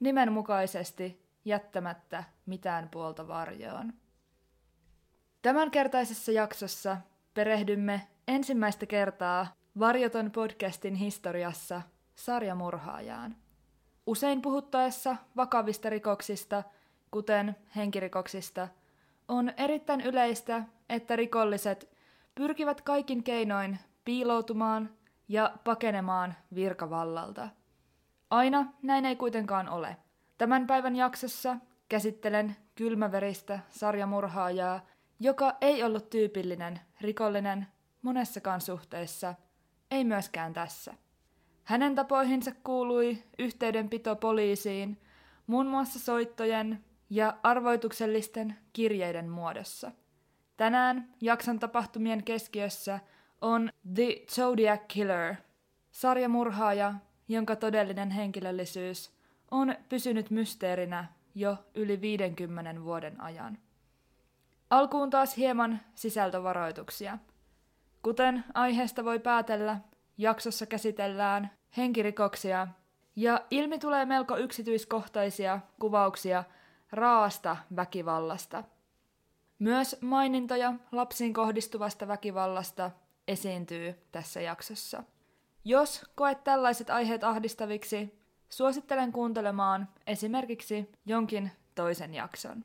nimenmukaisesti jättämättä mitään puolta varjoon. Tämänkertaisessa jaksossa perehdymme ensimmäistä kertaa Varjoton podcastin historiassa sarjamurhaajaan. Usein puhuttaessa vakavista rikoksista, kuten henkirikoksista, on erittäin yleistä, että rikolliset pyrkivät kaikin keinoin piiloutumaan ja pakenemaan virkavallalta. Aina näin ei kuitenkaan ole. Tämän päivän jaksossa käsittelen kylmäveristä sarjamurhaajaa, joka ei ollut tyypillinen rikollinen monessakaan suhteessa, ei myöskään tässä. Hänen tapoihinsa kuului yhteydenpito poliisiin, muun muassa soittojen ja arvoituksellisten kirjeiden muodossa. Tänään jakson tapahtumien keskiössä on The Zodiac Killer, sarjamurhaaja, jonka todellinen henkilöllisyys on pysynyt mysteerinä jo yli 50 vuoden ajan. Alkuun taas hieman sisältövaroituksia. Kuten aiheesta voi päätellä, jaksossa käsitellään henkirikoksia ja ilmi tulee melko yksityiskohtaisia kuvauksia raasta väkivallasta. Myös mainintoja lapsiin kohdistuvasta väkivallasta esiintyy tässä jaksossa. Jos koet tällaiset aiheet ahdistaviksi, suosittelen kuuntelemaan esimerkiksi jonkin toisen jakson.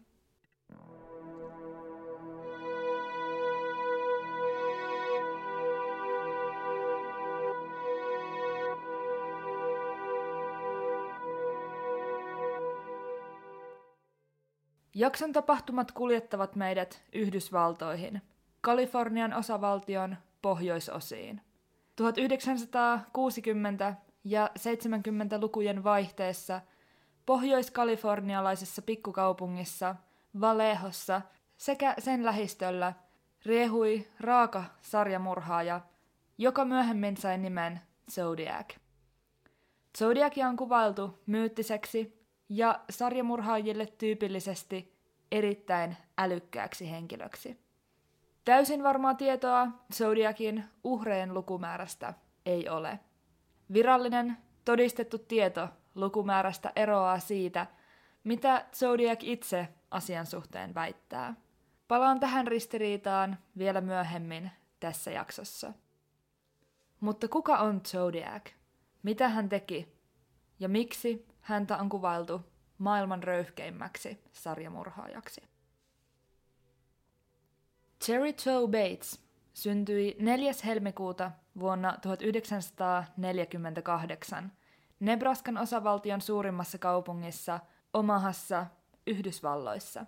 Jakson tapahtumat kuljettavat meidät Yhdysvaltoihin, Kalifornian osavaltion pohjoisosiin. 1960- ja 70-lukujen vaihteessa pohjois-kalifornialaisessa pikkukaupungissa Valehossa sekä sen lähistöllä riehui raaka sarjamurhaaja, joka myöhemmin sai nimen Zodiac. Zodiacia on kuvailtu myyttiseksi ja sarjamurhaajille tyypillisesti erittäin älykkääksi henkilöksi. Täysin varmaa tietoa Zodiacin uhreen lukumäärästä ei ole. Virallinen, todistettu tieto lukumäärästä eroaa siitä, mitä Zodiac itse asian suhteen väittää. Palaan tähän ristiriitaan vielä myöhemmin tässä jaksossa. Mutta kuka on Zodiac? Mitä hän teki? Ja miksi häntä on kuvailtu maailman röyhkeimmäksi sarjamurhaajaksi? Cherry Joe Bates syntyi 4. helmikuuta vuonna 1948 Nebraskan osavaltion suurimmassa kaupungissa Omahassa, Yhdysvalloissa.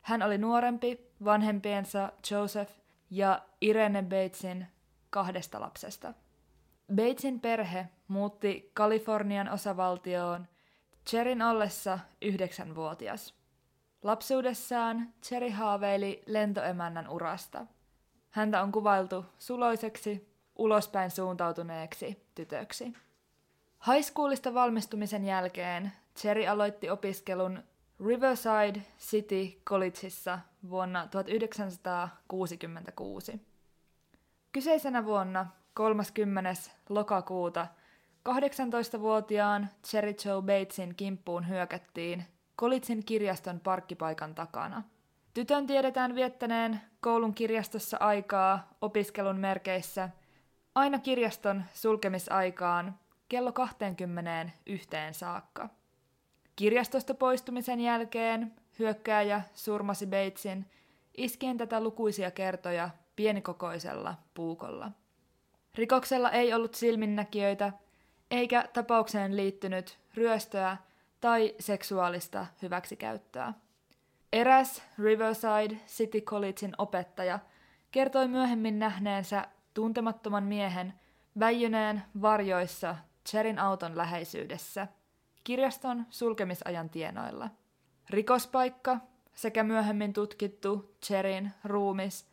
Hän oli nuorempi vanhempiensa Joseph ja Irene Batesin kahdesta lapsesta. Batesin perhe muutti Kalifornian osavaltioon Cherin ollessa yhdeksänvuotias. Lapsuudessaan Cherry haaveili lentoemännän urasta. Häntä on kuvailtu suloiseksi, ulospäin suuntautuneeksi tytöksi. High schoolista valmistumisen jälkeen Cherry aloitti opiskelun Riverside City Collegeissa vuonna 1966. Kyseisenä vuonna 30. lokakuuta 18-vuotiaan Cherry Joe Batesin kimppuun hyökättiin Kolitsin kirjaston parkkipaikan takana. Tytön tiedetään viettäneen koulun kirjastossa aikaa opiskelun merkeissä aina kirjaston sulkemisaikaan kello 20 yhteen saakka. Kirjastosta poistumisen jälkeen hyökkääjä surmasi Batesin iskien tätä lukuisia kertoja pienikokoisella puukolla. Rikoksella ei ollut silminnäkijöitä, eikä tapaukseen liittynyt ryöstöä tai seksuaalista hyväksikäyttöä. Eräs Riverside City Collegein opettaja kertoi myöhemmin nähneensä tuntemattoman miehen väijyneen varjoissa Cherin auton läheisyydessä, kirjaston sulkemisajan tienoilla. Rikospaikka sekä myöhemmin tutkittu Cherin ruumis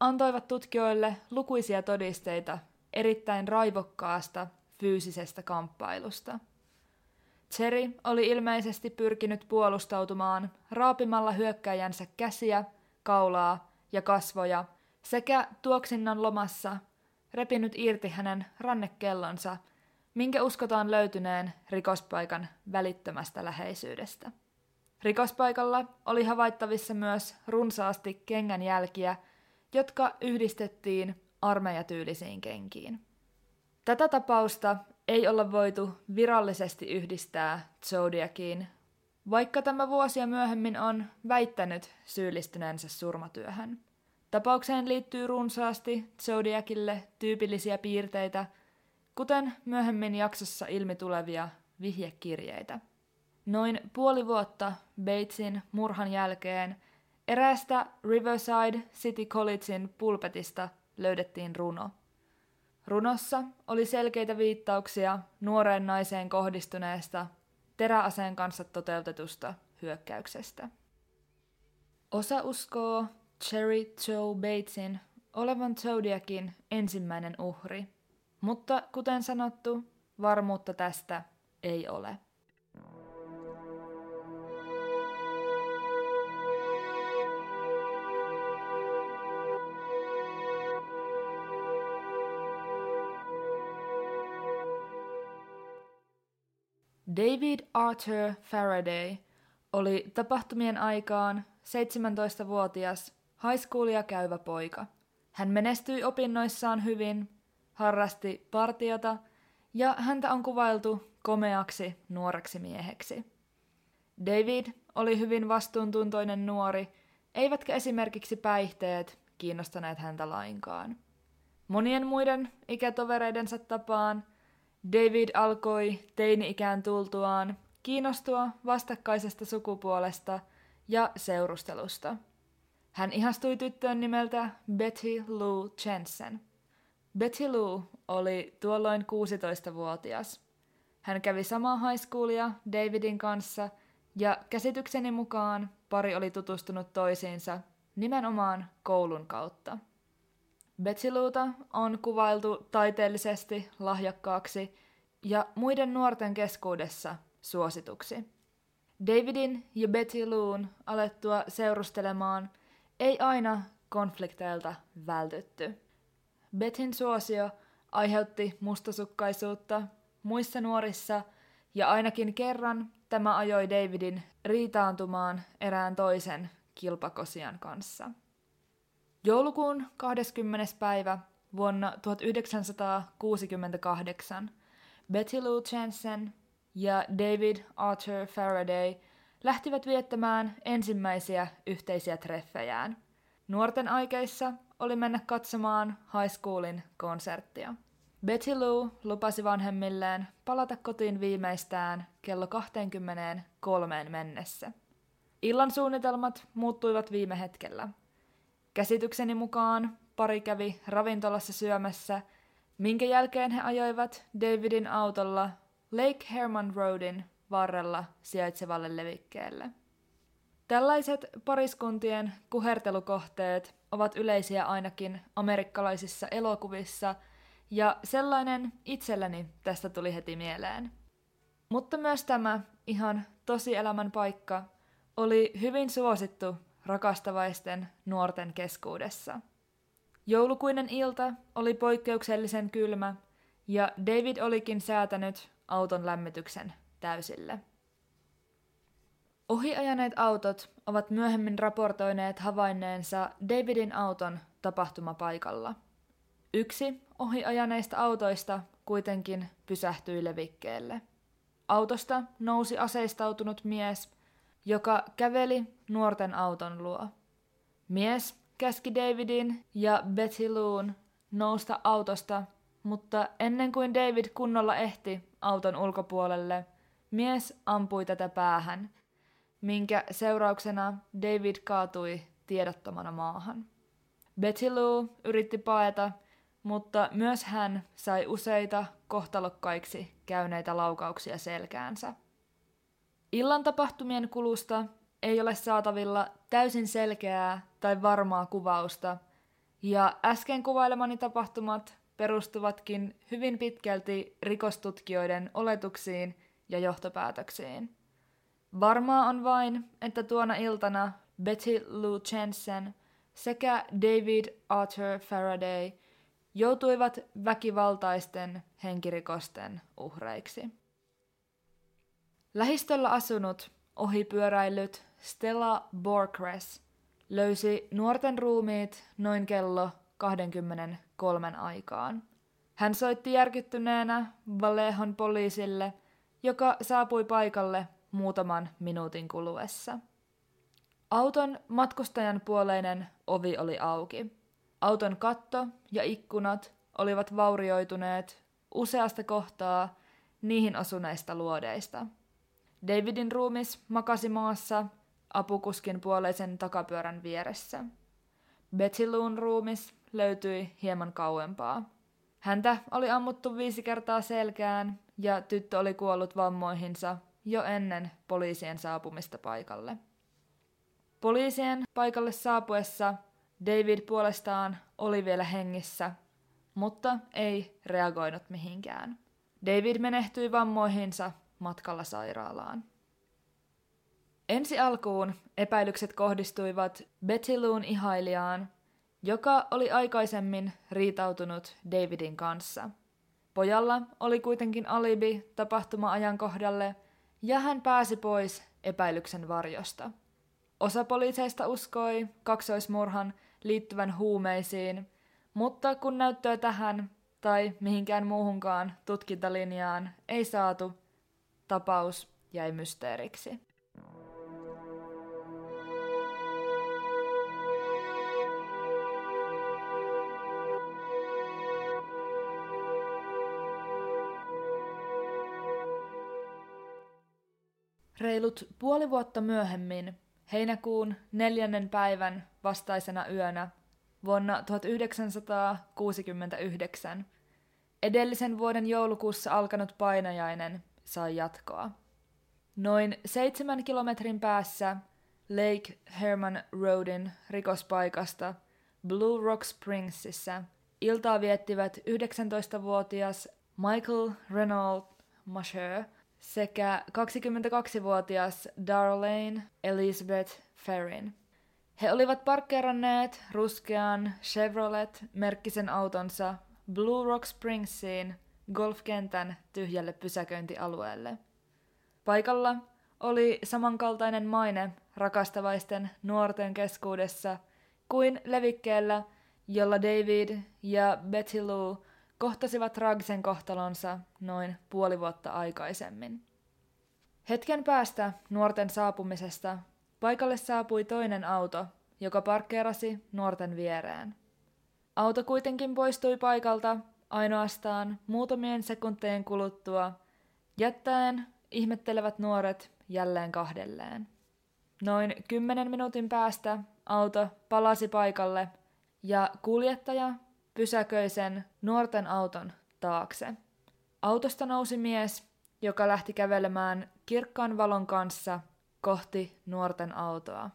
antoivat tutkijoille lukuisia todisteita erittäin raivokkaasta fyysisestä kamppailusta. Cherry oli ilmeisesti pyrkinyt puolustautumaan raapimalla hyökkäjänsä käsiä, kaulaa ja kasvoja sekä tuoksinnan lomassa repinyt irti hänen rannekellonsa, minkä uskotaan löytyneen rikospaikan välittömästä läheisyydestä. Rikospaikalla oli havaittavissa myös runsaasti kengän jälkiä, jotka yhdistettiin armeijatyylisiin kenkiin. Tätä tapausta ei olla voitu virallisesti yhdistää Zodiaciin, vaikka tämä vuosia myöhemmin on väittänyt syyllistyneensä surmatyöhön. Tapaukseen liittyy runsaasti Zodiacille tyypillisiä piirteitä, kuten myöhemmin jaksossa ilmi tulevia vihjekirjeitä. Noin puoli vuotta Batesin murhan jälkeen eräästä Riverside City Collegein pulpetista löydettiin runo. Runossa oli selkeitä viittauksia nuoreen naiseen kohdistuneesta teräaseen kanssa toteutetusta hyökkäyksestä. Osa uskoo Cherry Joe Batesin olevan Zodiacin ensimmäinen uhri, mutta kuten sanottu, varmuutta tästä ei ole. David Arthur Faraday oli tapahtumien aikaan 17-vuotias high schoolia käyvä poika. Hän menestyi opinnoissaan hyvin, harrasti partiota ja häntä on kuvailtu komeaksi nuoreksi mieheksi. David oli hyvin vastuuntuntoinen nuori, eivätkä esimerkiksi päihteet kiinnostaneet häntä lainkaan. Monien muiden ikätovereidensa tapaan David alkoi teini-ikään tultuaan kiinnostua vastakkaisesta sukupuolesta ja seurustelusta. Hän ihastui tyttöön nimeltä Betty Lou Jensen. Betty Lou oli tuolloin 16-vuotias. Hän kävi samaa high schoolia Davidin kanssa ja käsitykseni mukaan pari oli tutustunut toisiinsa nimenomaan koulun kautta. Betsiluuta on kuvailtu taiteellisesti lahjakkaaksi ja muiden nuorten keskuudessa suosituksi. Davidin ja Betty Loon alettua seurustelemaan ei aina konflikteilta vältytty. Bettin suosio aiheutti mustasukkaisuutta muissa nuorissa ja ainakin kerran tämä ajoi Davidin riitaantumaan erään toisen kilpakosian kanssa. Joulukuun 20. päivä vuonna 1968 Betty Lou Jensen ja David Arthur Faraday lähtivät viettämään ensimmäisiä yhteisiä treffejään. Nuorten aikeissa oli mennä katsomaan high schoolin konserttia. Betty Lou lupasi vanhemmilleen palata kotiin viimeistään kello 23 mennessä. Illan suunnitelmat muuttuivat viime hetkellä – Käsitykseni mukaan pari kävi ravintolassa syömässä, minkä jälkeen he ajoivat Davidin autolla Lake Herman Roadin varrella sijaitsevalle levikkeelle. Tällaiset pariskuntien kuhertelukohteet ovat yleisiä ainakin amerikkalaisissa elokuvissa, ja sellainen itselläni tästä tuli heti mieleen. Mutta myös tämä ihan tosielämän paikka oli hyvin suosittu rakastavaisten nuorten keskuudessa. Joulukuinen ilta oli poikkeuksellisen kylmä ja David olikin säätänyt auton lämmityksen täysille. Ohiajaneet autot ovat myöhemmin raportoineet havainneensa Davidin auton tapahtumapaikalla. Yksi ohiajaneista autoista kuitenkin pysähtyi levikkeelle. Autosta nousi aseistautunut mies joka käveli nuorten auton luo. Mies käski Davidin ja Betty Loon nousta autosta, mutta ennen kuin David kunnolla ehti auton ulkopuolelle, mies ampui tätä päähän, minkä seurauksena David kaatui tiedottomana maahan. Betty Lou yritti paeta, mutta myös hän sai useita kohtalokkaiksi käyneitä laukauksia selkäänsä. Illan tapahtumien kulusta ei ole saatavilla täysin selkeää tai varmaa kuvausta, ja äsken kuvailemani tapahtumat perustuvatkin hyvin pitkälti rikostutkijoiden oletuksiin ja johtopäätöksiin. Varmaa on vain, että tuona iltana Betty Lou Jensen sekä David Arthur Faraday joutuivat väkivaltaisten henkirikosten uhreiksi. Lähistöllä asunut ohipyöräillyt Stella Borkres löysi nuorten ruumiit noin kello 23 aikaan. Hän soitti järkyttyneenä Valehon poliisille, joka saapui paikalle muutaman minuutin kuluessa. Auton matkustajan puoleinen ovi oli auki. Auton katto ja ikkunat olivat vaurioituneet useasta kohtaa niihin osuneista luodeista. Davidin ruumis makasi maassa apukuskin puoleisen takapyörän vieressä. Betty Loon ruumis löytyi hieman kauempaa. Häntä oli ammuttu viisi kertaa selkään ja tyttö oli kuollut vammoihinsa jo ennen poliisien saapumista paikalle. Poliisien paikalle saapuessa David puolestaan oli vielä hengissä, mutta ei reagoinut mihinkään. David menehtyi vammoihinsa matkalla sairaalaan. Ensi alkuun epäilykset kohdistuivat Betty Loon ihailijaan, joka oli aikaisemmin riitautunut Davidin kanssa. Pojalla oli kuitenkin alibi tapahtuma-ajankohdalle ja hän pääsi pois epäilyksen varjosta. Osa poliiseista uskoi kaksoismurhan liittyvän huumeisiin, mutta kun näyttöä tähän tai mihinkään muuhunkaan tutkintalinjaan ei saatu, tapaus jäi mysteeriksi. Reilut puoli vuotta myöhemmin, heinäkuun neljännen päivän vastaisena yönä vuonna 1969, edellisen vuoden joulukuussa alkanut painajainen sai jatkoa. Noin seitsemän kilometrin päässä Lake Herman Roadin rikospaikasta Blue Rock Springsissa iltaa viettivät 19-vuotias Michael Renault Masher sekä 22-vuotias Darlene Elizabeth Ferrin. He olivat parkkeeranneet ruskean Chevrolet-merkkisen autonsa Blue Rock Springsiin golfkentän tyhjälle pysäköintialueelle. Paikalla oli samankaltainen maine rakastavaisten nuorten keskuudessa kuin levikkeellä, jolla David ja Betty Lou kohtasivat traagisen kohtalonsa noin puoli vuotta aikaisemmin. Hetken päästä nuorten saapumisesta paikalle saapui toinen auto, joka parkkeerasi nuorten viereen. Auto kuitenkin poistui paikalta ainoastaan muutamien sekuntien kuluttua, jättäen ihmettelevät nuoret jälleen kahdelleen. Noin kymmenen minuutin päästä auto palasi paikalle ja kuljettaja pysäköi sen nuorten auton taakse. Autosta nousi mies, joka lähti kävelemään kirkkaan valon kanssa kohti nuorten autoa.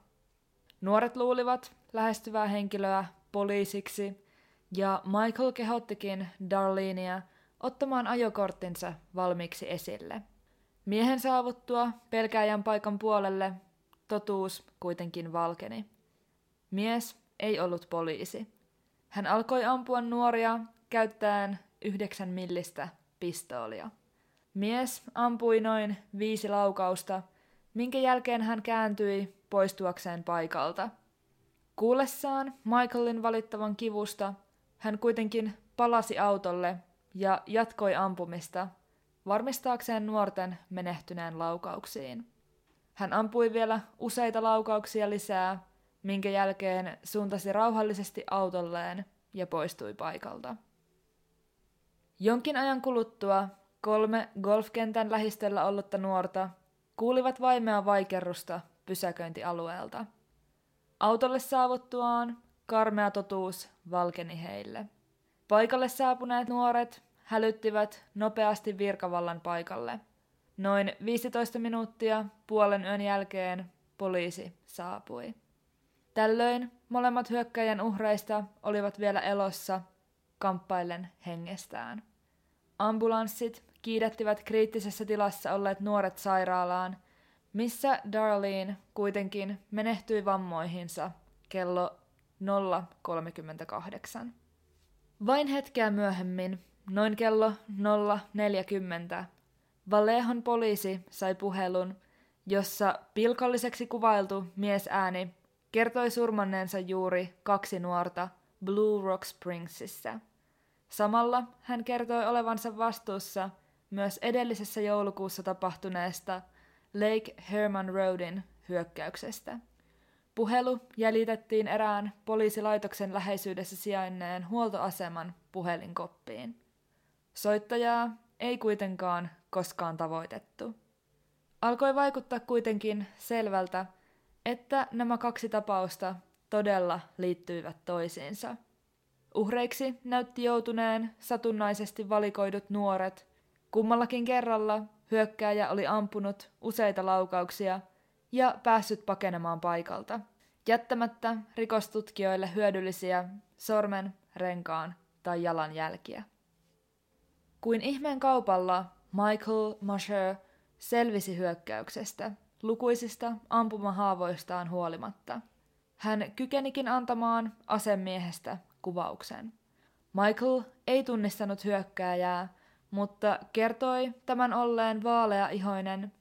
Nuoret luulivat lähestyvää henkilöä poliisiksi, ja Michael kehottikin Darlenia ottamaan ajokorttinsa valmiiksi esille. Miehen saavuttua pelkääjän paikan puolelle totuus kuitenkin valkeni. Mies ei ollut poliisi. Hän alkoi ampua nuoria käyttäen yhdeksän millistä pistoolia. Mies ampui noin viisi laukausta, minkä jälkeen hän kääntyi poistuakseen paikalta. Kuullessaan Michaelin valittavan kivusta, hän kuitenkin palasi autolle ja jatkoi ampumista, varmistaakseen nuorten menehtyneen laukauksiin. Hän ampui vielä useita laukauksia lisää, minkä jälkeen suuntasi rauhallisesti autolleen ja poistui paikalta. Jonkin ajan kuluttua kolme golfkentän lähistöllä ollutta nuorta kuulivat vaimea vaikerrusta pysäköintialueelta. Autolle saavuttuaan karmea totuus valkeni heille. Paikalle saapuneet nuoret hälyttivät nopeasti virkavallan paikalle. Noin 15 minuuttia puolen yön jälkeen poliisi saapui. Tällöin molemmat hyökkäjän uhreista olivat vielä elossa, kamppaillen hengestään. Ambulanssit kiidättivät kriittisessä tilassa olleet nuoret sairaalaan, missä Darlene kuitenkin menehtyi vammoihinsa kello 0.38. Vain hetkeä myöhemmin, noin kello 0.40, Valehon poliisi sai puhelun, jossa pilkolliseksi kuvailtu miesääni kertoi surmanneensa juuri kaksi nuorta Blue Rock Springsissa. Samalla hän kertoi olevansa vastuussa myös edellisessä joulukuussa tapahtuneesta Lake Herman Roadin hyökkäyksestä. Puhelu jäljitettiin erään poliisilaitoksen läheisyydessä sijainneen huoltoaseman puhelinkoppiin. Soittajaa ei kuitenkaan koskaan tavoitettu. Alkoi vaikuttaa kuitenkin selvältä, että nämä kaksi tapausta todella liittyivät toisiinsa. Uhreiksi näytti joutuneen satunnaisesti valikoidut nuoret. Kummallakin kerralla hyökkääjä oli ampunut useita laukauksia ja päässyt pakenemaan paikalta, jättämättä rikostutkijoille hyödyllisiä sormen, renkaan tai jalanjälkiä. Kuin ihmeen kaupalla Michael Masher selvisi hyökkäyksestä lukuisista ampumahaavoistaan huolimatta. Hän kykenikin antamaan asemiehestä kuvauksen. Michael ei tunnistanut hyökkääjää, mutta kertoi tämän olleen vaalea-ihoinen,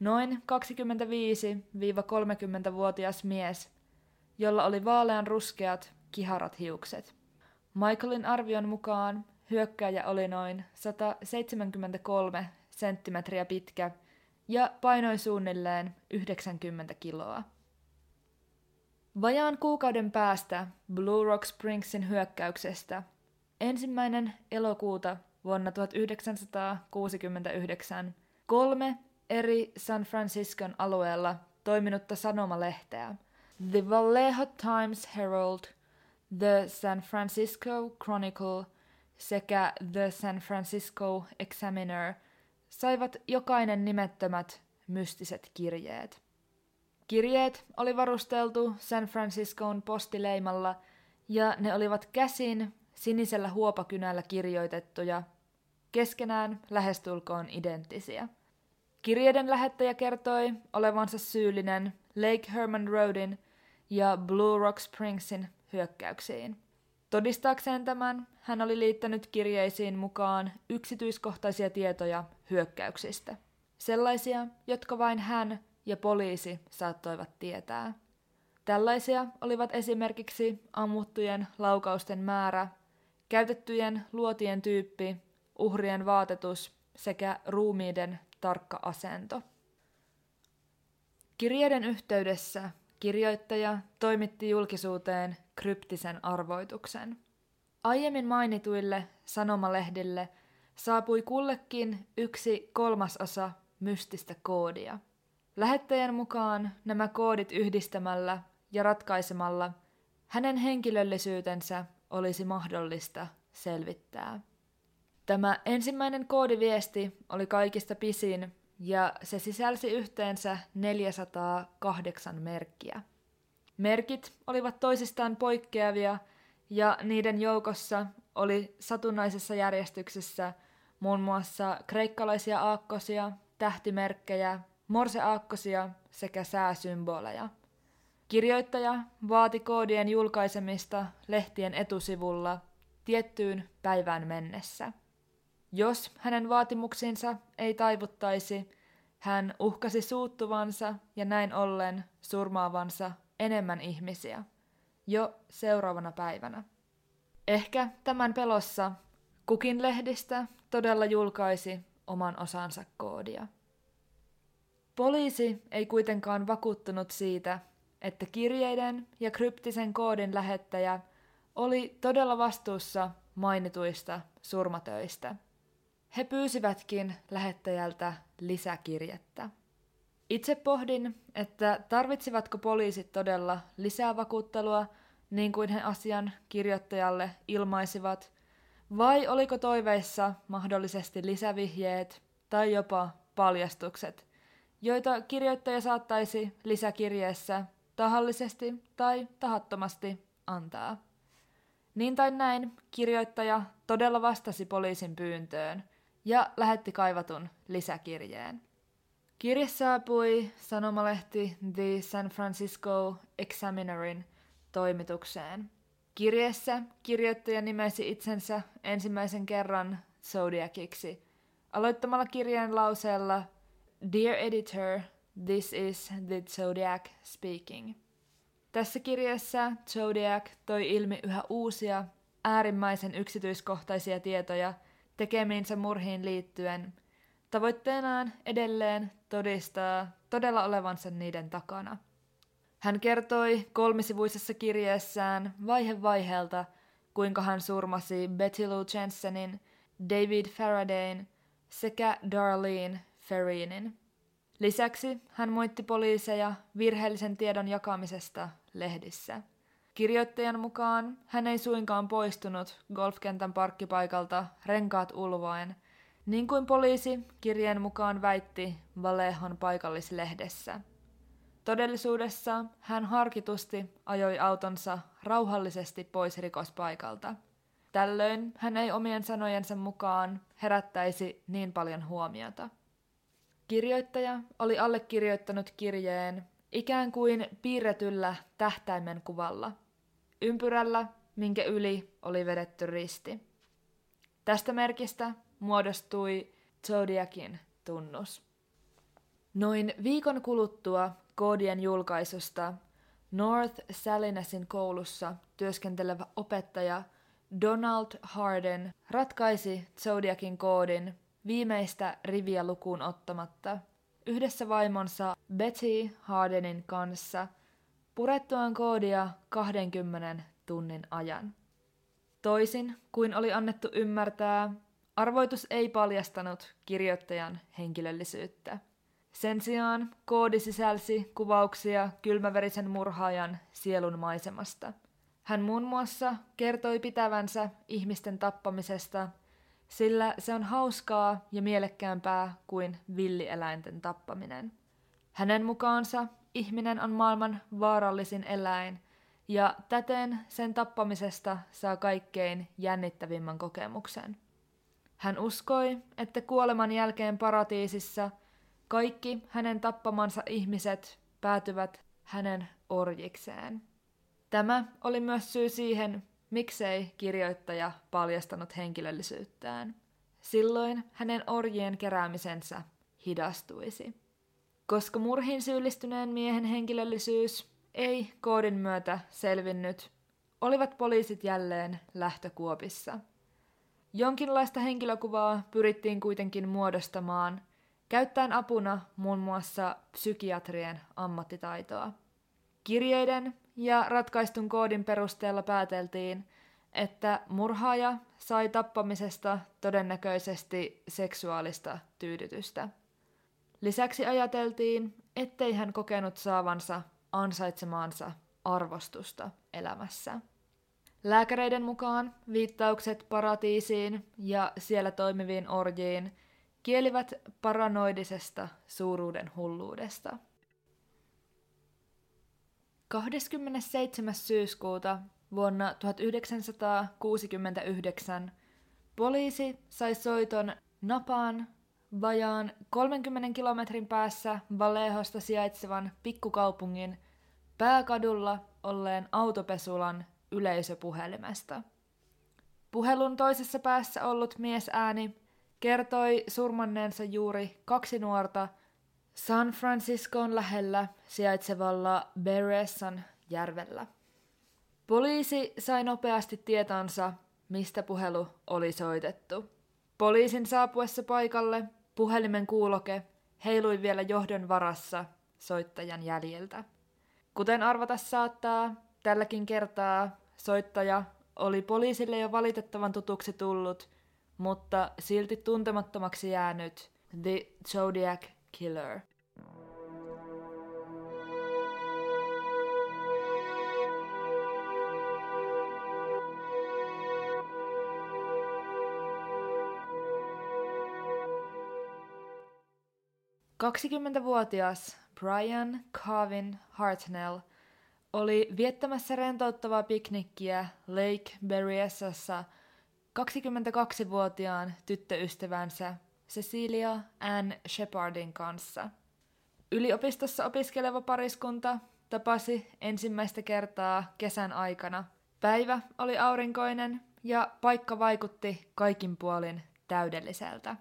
noin 25-30-vuotias mies, jolla oli vaalean ruskeat, kiharat hiukset. Michaelin arvion mukaan hyökkääjä oli noin 173 senttimetriä pitkä ja painoi suunnilleen 90 kiloa. Vajaan kuukauden päästä Blue Rock Springsin hyökkäyksestä ensimmäinen elokuuta vuonna 1969 kolme eri San Franciscon alueella toiminutta sanomalehteä The Vallejo Times Herald, The San Francisco Chronicle sekä The San Francisco Examiner saivat jokainen nimettömät mystiset kirjeet. Kirjeet oli varusteltu San Franciscon postileimalla ja ne olivat käsin sinisellä huopakynällä kirjoitettuja, keskenään lähestulkoon identtisiä. Kirjeiden lähettäjä kertoi olevansa syyllinen Lake Herman Roadin ja Blue Rock Springsin hyökkäyksiin. Todistaakseen tämän, hän oli liittänyt kirjeisiin mukaan yksityiskohtaisia tietoja hyökkäyksistä. Sellaisia, jotka vain hän ja poliisi saattoivat tietää. Tällaisia olivat esimerkiksi ammuttujen laukausten määrä, käytettyjen luotien tyyppi, uhrien vaatetus sekä ruumiiden tarkka asento. Kirjeiden yhteydessä kirjoittaja toimitti julkisuuteen kryptisen arvoituksen. Aiemmin mainituille sanomalehdille saapui kullekin yksi kolmasosa mystistä koodia. Lähettäjän mukaan nämä koodit yhdistämällä ja ratkaisemalla hänen henkilöllisyytensä olisi mahdollista selvittää. Tämä ensimmäinen koodiviesti oli kaikista pisin ja se sisälsi yhteensä 408 merkkiä. Merkit olivat toisistaan poikkeavia ja niiden joukossa oli satunnaisessa järjestyksessä muun muassa kreikkalaisia aakkosia, tähtimerkkejä, morseaakkosia sekä sääsymboleja. Kirjoittaja vaati koodien julkaisemista lehtien etusivulla tiettyyn päivään mennessä. Jos hänen vaatimuksiinsa ei taivuttaisi, hän uhkasi suuttuvansa ja näin ollen surmaavansa enemmän ihmisiä jo seuraavana päivänä. Ehkä tämän pelossa kukin lehdistä todella julkaisi oman osansa koodia. Poliisi ei kuitenkaan vakuuttunut siitä, että kirjeiden ja kryptisen koodin lähettäjä oli todella vastuussa mainituista surmatöistä. He pyysivätkin lähettäjältä lisäkirjettä. Itse pohdin, että tarvitsivatko poliisit todella lisää vakuuttelua, niin kuin he asian kirjoittajalle ilmaisivat, vai oliko toiveissa mahdollisesti lisävihjeet tai jopa paljastukset, joita kirjoittaja saattaisi lisäkirjeessä tahallisesti tai tahattomasti antaa. Niin tai näin, kirjoittaja todella vastasi poliisin pyyntöön ja lähetti kaivatun lisäkirjeen. Kirje saapui sanomalehti The San Francisco Examinerin toimitukseen. Kirjeessä kirjoittaja nimesi itsensä ensimmäisen kerran Zodiaciksi, aloittamalla kirjeen lauseella Dear editor, this is the Zodiac speaking. Tässä kirjassa Zodiac toi ilmi yhä uusia, äärimmäisen yksityiskohtaisia tietoja tekemiinsä murhiin liittyen, tavoitteenaan edelleen todistaa todella olevansa niiden takana. Hän kertoi kolmisivuisessa kirjeessään vaihe vaiheelta, kuinka hän surmasi Betty Lou Jensenin, David Faradayn sekä Darlene Ferrinin. Lisäksi hän moitti poliiseja virheellisen tiedon jakamisesta lehdissä. Kirjoittajan mukaan hän ei suinkaan poistunut golfkentän parkkipaikalta renkaat ulvoen, niin kuin poliisi kirjeen mukaan väitti Valehon paikallislehdessä. Todellisuudessa hän harkitusti ajoi autonsa rauhallisesti pois rikospaikalta. Tällöin hän ei omien sanojensa mukaan herättäisi niin paljon huomiota. Kirjoittaja oli allekirjoittanut kirjeen ikään kuin piirretyllä tähtäimen kuvalla, ympyrällä, minkä yli oli vedetty risti. Tästä merkistä muodostui Zodiacin tunnus. Noin viikon kuluttua koodien julkaisusta North Salinasin koulussa työskentelevä opettaja Donald Harden ratkaisi Zodiacin koodin viimeistä riviä lukuun ottamatta yhdessä vaimonsa Betty Hardenin kanssa purettuaan koodia 20 tunnin ajan. Toisin kuin oli annettu ymmärtää, arvoitus ei paljastanut kirjoittajan henkilöllisyyttä. Sen sijaan koodi sisälsi kuvauksia kylmäverisen murhaajan sielun maisemasta. Hän muun muassa kertoi pitävänsä ihmisten tappamisesta, sillä se on hauskaa ja mielekkäämpää kuin villieläinten tappaminen. Hänen mukaansa ihminen on maailman vaarallisin eläin, ja täten sen tappamisesta saa kaikkein jännittävimmän kokemuksen. Hän uskoi, että kuoleman jälkeen paratiisissa – kaikki hänen tappamansa ihmiset päätyvät hänen orjikseen. Tämä oli myös syy siihen, miksei kirjoittaja paljastanut henkilöllisyyttään. Silloin hänen orjien keräämisensä hidastuisi. Koska murhiin syyllistyneen miehen henkilöllisyys ei koodin myötä selvinnyt, olivat poliisit jälleen lähtökuopissa. Jonkinlaista henkilökuvaa pyrittiin kuitenkin muodostamaan – käyttäen apuna muun muassa psykiatrien ammattitaitoa. Kirjeiden ja ratkaistun koodin perusteella pääteltiin, että murhaaja sai tappamisesta todennäköisesti seksuaalista tyydytystä. Lisäksi ajateltiin, ettei hän kokenut saavansa ansaitsemaansa arvostusta elämässä. Lääkäreiden mukaan viittaukset paratiisiin ja siellä toimiviin orjiin – kielivät paranoidisesta suuruuden hulluudesta. 27. syyskuuta vuonna 1969 poliisi sai soiton Napaan vajaan 30 kilometrin päässä Valehosta sijaitsevan pikkukaupungin pääkadulla olleen autopesulan yleisöpuhelimesta. Puhelun toisessa päässä ollut miesääni kertoi surmanneensa juuri kaksi nuorta San Franciscon lähellä sijaitsevalla Beressan järvellä. Poliisi sai nopeasti tietonsa, mistä puhelu oli soitettu. Poliisin saapuessa paikalle puhelimen kuuloke heilui vielä johdon varassa soittajan jäljiltä. Kuten arvata saattaa, tälläkin kertaa soittaja oli poliisille jo valitettavan tutuksi tullut mutta silti tuntemattomaksi jäänyt The Zodiac Killer – 20-vuotias Brian Carvin Hartnell oli viettämässä rentouttavaa piknikkiä Lake Berryessassa 22-vuotiaan tyttöystävänsä Cecilia Ann Shepardin kanssa. Yliopistossa opiskeleva pariskunta tapasi ensimmäistä kertaa kesän aikana. Päivä oli aurinkoinen ja paikka vaikutti kaikin puolin täydelliseltä.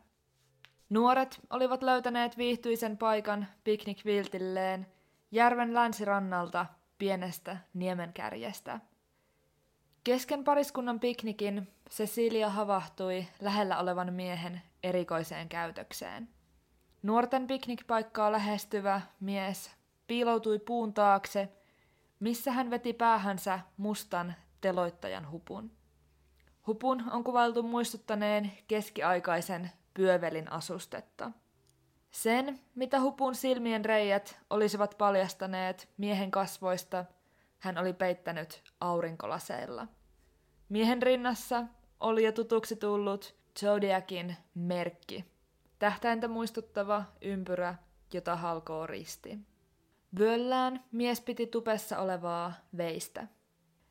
Nuoret olivat löytäneet viihtyisen paikan piknikviltilleen järven länsirannalta pienestä niemenkärjestä. Kesken pariskunnan piknikin Cecilia havahtui lähellä olevan miehen erikoiseen käytökseen. Nuorten piknikpaikkaa lähestyvä mies piiloutui puun taakse, missä hän veti päähänsä mustan teloittajan hupun. Hupun on kuvailtu muistuttaneen keskiaikaisen pyövelin asustetta. Sen, mitä hupun silmien reijät olisivat paljastaneet miehen kasvoista, hän oli peittänyt aurinkolaseilla. Miehen rinnassa oli jo tutuksi tullut Zodiacin merkki, tähtäintä muistuttava ympyrä, jota halkoo risti. Vyöllään mies piti tupessa olevaa veistä.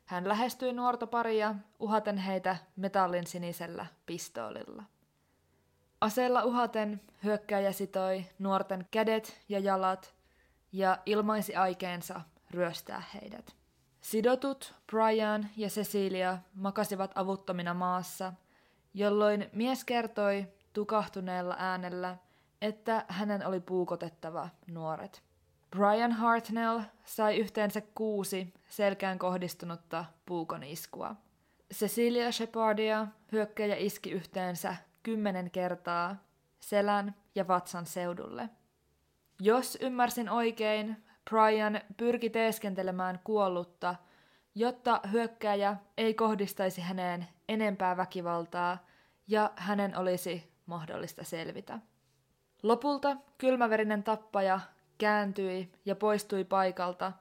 Hän lähestyi nuorta paria uhaten heitä metallin sinisellä pistoolilla. Aseella uhaten hyökkäjä sitoi nuorten kädet ja jalat ja ilmaisi aikeensa ryöstää heidät. Sidotut Brian ja Cecilia makasivat avuttomina maassa, jolloin mies kertoi tukahtuneella äänellä, että hänen oli puukotettava nuoret. Brian Hartnell sai yhteensä kuusi selkään kohdistunutta puukoniskua. Cecilia Shepardia hyökkäjä iski yhteensä kymmenen kertaa selän ja vatsan seudulle. Jos ymmärsin oikein, Brian pyrki teeskentelemään kuollutta, jotta hyökkääjä ei kohdistaisi häneen enempää väkivaltaa ja hänen olisi mahdollista selvitä. Lopulta kylmäverinen tappaja kääntyi ja poistui paikalta,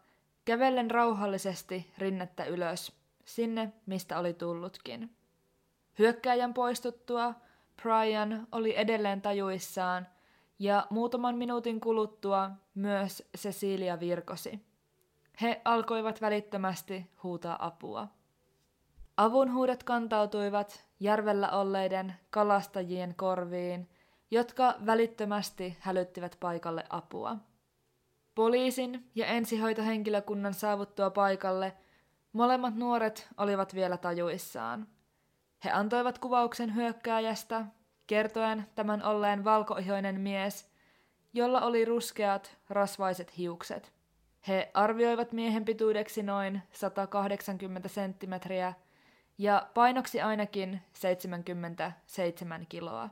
kävellen rauhallisesti rinnettä ylös, sinne mistä oli tullutkin. Hyökkääjän poistuttua Brian oli edelleen tajuissaan, ja muutaman minuutin kuluttua myös Cecilia virkosi. He alkoivat välittömästi huutaa apua. Avunhuudot kantautuivat järvellä olleiden kalastajien korviin, jotka välittömästi hälyttivät paikalle apua. Poliisin ja ensihoitohenkilökunnan saavuttua paikalle molemmat nuoret olivat vielä tajuissaan. He antoivat kuvauksen hyökkääjästä, kertoen tämän olleen valkoihoinen mies, jolla oli ruskeat, rasvaiset hiukset. He arvioivat miehen pituudeksi noin 180 senttimetriä ja painoksi ainakin 77 kiloa.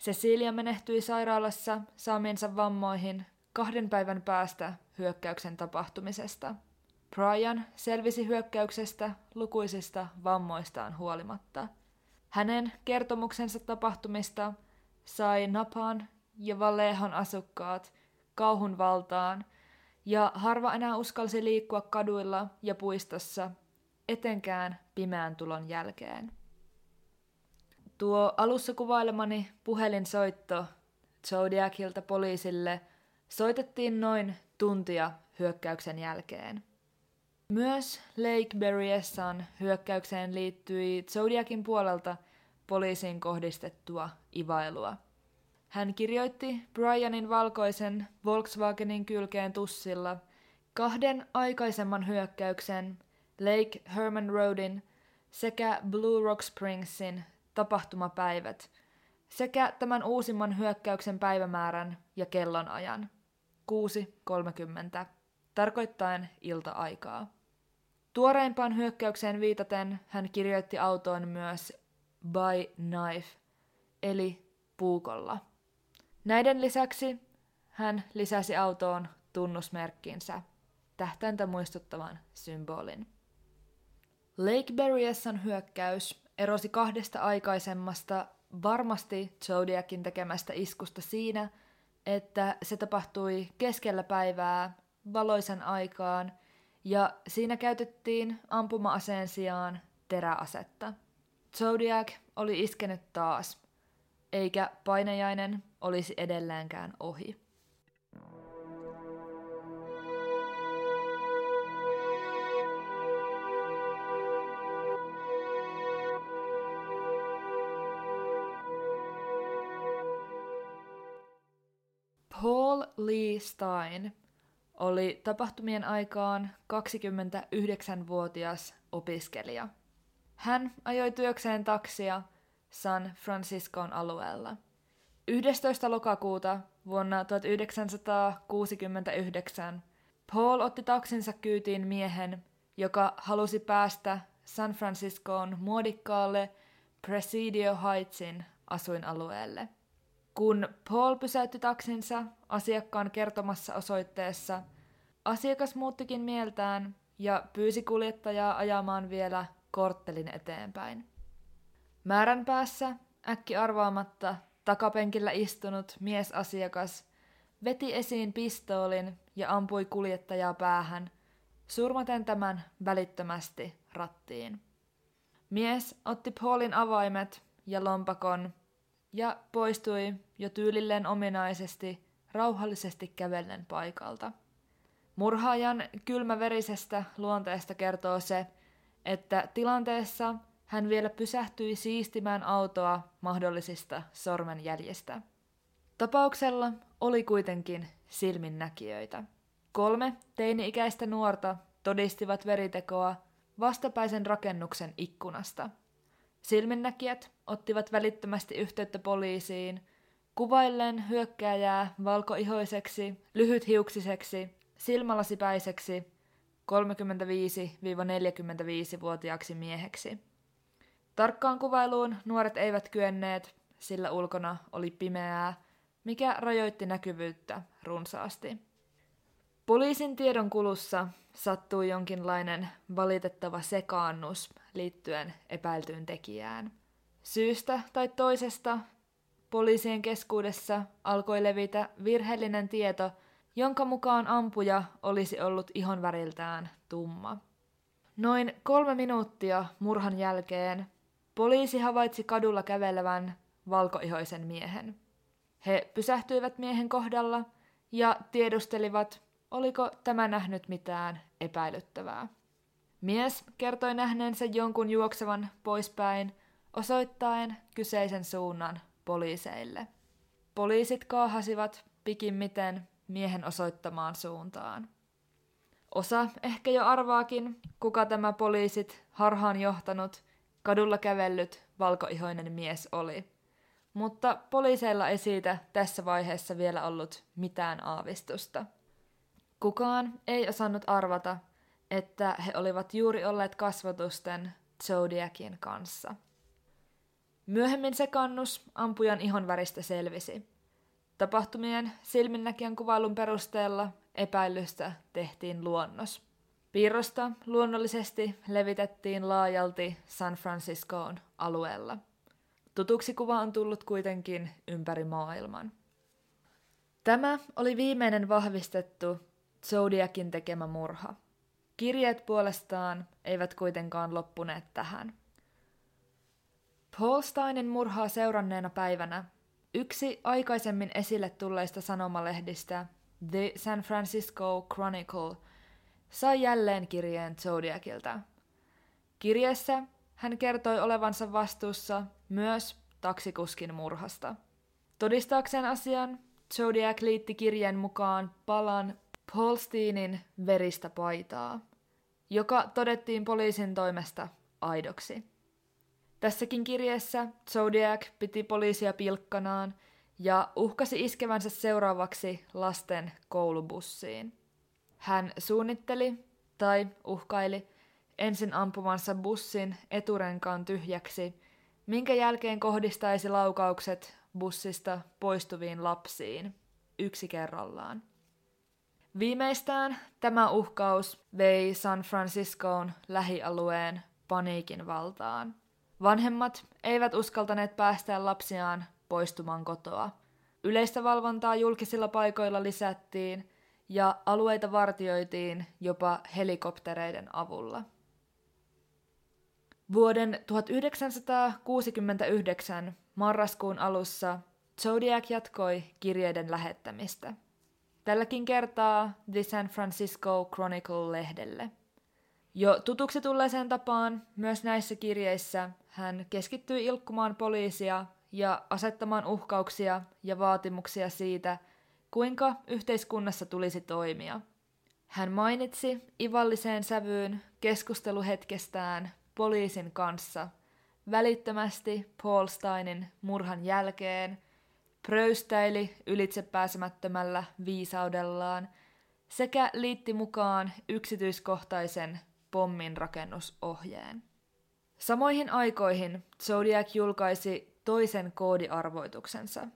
Cecilia menehtyi sairaalassa saamiensa vammoihin kahden päivän päästä hyökkäyksen tapahtumisesta. Brian selvisi hyökkäyksestä lukuisista vammoistaan huolimatta. Hänen kertomuksensa tapahtumista sai Napan ja Vallehan asukkaat kauhun valtaan, ja harva enää uskalsi liikkua kaduilla ja puistossa, etenkään pimeän tulon jälkeen. Tuo alussa kuvailemani puhelinsoitto Zodiacilta poliisille soitettiin noin tuntia hyökkäyksen jälkeen. Myös Lake Berryessan hyökkäykseen liittyi Zodiakin puolelta poliisiin kohdistettua ivailua. Hän kirjoitti Brianin valkoisen Volkswagenin kylkeen tussilla kahden aikaisemman hyökkäyksen Lake Herman Roadin sekä Blue Rock Springsin tapahtumapäivät sekä tämän uusimman hyökkäyksen päivämäärän ja kellonajan 6.30 tarkoittaen ilta-aikaa. Tuoreimpaan hyökkäykseen viitaten hän kirjoitti autoon myös by knife, eli puukolla. Näiden lisäksi hän lisäsi autoon tunnusmerkkinsä, tähtäintä muistuttavan symbolin. Lake Berryessan hyökkäys erosi kahdesta aikaisemmasta varmasti Zodiacin tekemästä iskusta siinä, että se tapahtui keskellä päivää, valoisen aikaan, ja siinä käytettiin ampuma-aseen sijaan teräasetta. Zodiac oli iskenyt taas, eikä painajainen olisi edelleenkään ohi. Paul Lee Stein oli tapahtumien aikaan 29-vuotias opiskelija. Hän ajoi työkseen taksia San Franciscon alueella. 11. lokakuuta vuonna 1969 Paul otti taksinsa kyytiin miehen, joka halusi päästä San Franciscoon muodikkaalle Presidio Heightsin asuinalueelle. Kun Paul pysäytti taksinsa asiakkaan kertomassa osoitteessa, asiakas muuttikin mieltään ja pyysi kuljettajaa ajamaan vielä korttelin eteenpäin. Määrän päässä äkki arvaamatta takapenkillä istunut miesasiakas veti esiin pistoolin ja ampui kuljettajaa päähän, surmaten tämän välittömästi rattiin. Mies otti Paulin avaimet ja lompakon ja poistui jo tyylilleen ominaisesti rauhallisesti kävellen paikalta. Murhaajan kylmäverisestä luonteesta kertoo se, että tilanteessa hän vielä pysähtyi siistimään autoa mahdollisista sormenjäljistä. Tapauksella oli kuitenkin silminnäkijöitä. Kolme teini-ikäistä nuorta todistivat veritekoa vastapäisen rakennuksen ikkunasta. Silminnäkijät ottivat välittömästi yhteyttä poliisiin, kuvaillen hyökkääjää valkoihoiseksi, lyhythiuksiseksi, silmälasipäiseksi 35-45-vuotiaaksi mieheksi. Tarkkaan kuvailuun nuoret eivät kyenneet, sillä ulkona oli pimeää, mikä rajoitti näkyvyyttä runsaasti. Poliisin tiedon kulussa sattui jonkinlainen valitettava sekaannus liittyen epäiltyyn tekijään. Syystä tai toisesta poliisien keskuudessa alkoi levitä virheellinen tieto, jonka mukaan ampuja olisi ollut ihonväriltään tumma. Noin kolme minuuttia murhan jälkeen poliisi havaitsi kadulla kävelevän valkoihoisen miehen. He pysähtyivät miehen kohdalla ja tiedustelivat, oliko tämä nähnyt mitään epäilyttävää. Mies kertoi nähneensä jonkun juoksevan poispäin, osoittaen kyseisen suunnan poliiseille. Poliisit kaahasivat pikimmiten miehen osoittamaan suuntaan. Osa ehkä jo arvaakin, kuka tämä poliisit harhaan johtanut, kadulla kävellyt valkoihoinen mies oli. Mutta poliiseilla ei siitä tässä vaiheessa vielä ollut mitään aavistusta. Kukaan ei osannut arvata, että he olivat juuri olleet kasvatusten Zodiacin kanssa. Myöhemmin sekannus ampujan ihonväristä selvisi. Tapahtumien silminnäkijän kuvailun perusteella epäilystä tehtiin luonnos. Piirrosta luonnollisesti levitettiin laajalti San Franciscoon alueella. Tutuksi kuva on tullut kuitenkin ympäri maailman. Tämä oli viimeinen vahvistettu Zodiakin tekemä murha. Kirjeet puolestaan eivät kuitenkaan loppuneet tähän. Paul Steinin murhaa seuranneena päivänä yksi aikaisemmin esille tulleista sanomalehdistä, The San Francisco Chronicle, sai jälleen kirjeen Zodiacilta. Kirjeessä hän kertoi olevansa vastuussa myös taksikuskin murhasta. Todistaakseen asian, Zodiac liitti kirjeen mukaan palan Paul Steenin veristä paitaa, joka todettiin poliisin toimesta aidoksi. Tässäkin kirjeessä Zodiac piti poliisia pilkkanaan ja uhkasi iskevänsä seuraavaksi lasten koulubussiin. Hän suunnitteli tai uhkaili ensin ampumansa bussin eturenkaan tyhjäksi, minkä jälkeen kohdistaisi laukaukset bussista poistuviin lapsiin, yksi kerrallaan. Viimeistään tämä uhkaus vei San Franciscoon lähialueen paniikin valtaan. Vanhemmat eivät uskaltaneet päästää lapsiaan poistumaan kotoa. Yleistä valvontaa julkisilla paikoilla lisättiin ja alueita vartioitiin jopa helikoptereiden avulla. Vuoden 1969 marraskuun alussa Zodiac jatkoi kirjeiden lähettämistä. Tälläkin kertaa The San Francisco Chronicle-lehdelle. Jo tutuksi tulleeseen tapaan myös näissä kirjeissä hän keskittyi ilkkumaan poliisia ja asettamaan uhkauksia ja vaatimuksia siitä, kuinka yhteiskunnassa tulisi toimia. Hän mainitsi ivalliseen sävyyn keskusteluhetkestään poliisin kanssa välittömästi Paul Steinin murhan jälkeen, pröystäili ylitsepääsemättömällä viisaudellaan sekä liitti mukaan yksityiskohtaisen pommin rakennusohjeen. Samoihin aikoihin Zodiac julkaisi toisen koodiarvoituksensa.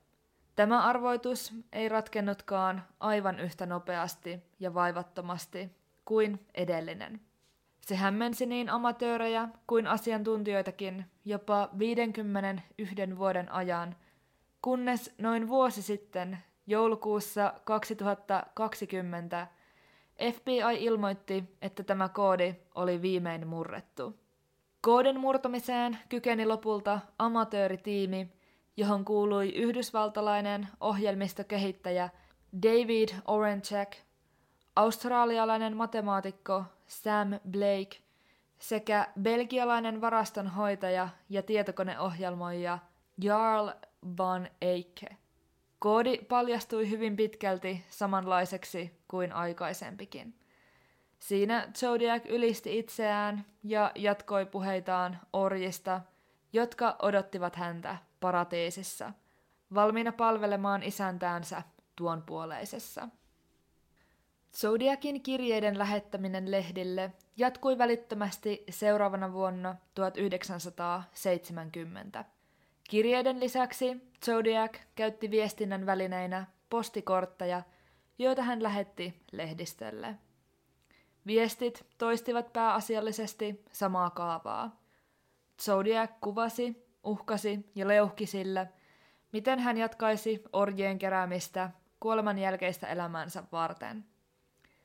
Tämä arvoitus ei ratkennutkaan aivan yhtä nopeasti ja vaivattomasti kuin edellinen. Se hämmensi niin amatöörejä kuin asiantuntijoitakin jopa 51 vuoden ajan, kunnes noin vuosi sitten, joulukuussa 2020, FBI ilmoitti, että tämä koodi oli viimein murrettu. Koodin murtamiseen kykeni lopulta amatööritiimi, johon kuului yhdysvaltalainen ohjelmistokehittäjä David Orenchek, australialainen matemaatikko Sam Blake sekä belgialainen varastonhoitaja ja tietokoneohjelmoija Jarl van Eyck. Koodi paljastui hyvin pitkälti samanlaiseksi kuin aikaisempikin. Siinä Zodiac ylisti itseään ja jatkoi puheitaan orjista, jotka odottivat häntä paratiisissa, valmiina palvelemaan isäntäänsä tuon puoleisessa. Kirjeiden lähettäminen lehdille jatkui välittömästi seuraavana vuonna 1970. Kirjeiden lisäksi Zodiac käytti viestinnän välineinä postikortteja, joita hän lähetti lehdistölle. Viestit toistivat pääasiallisesti samaa kaavaa. Zodiac kuvasi, uhkasi ja leuhki sillä, miten hän jatkaisi orjien keräämistä kuoleman jälkeistä elämäänsä varten.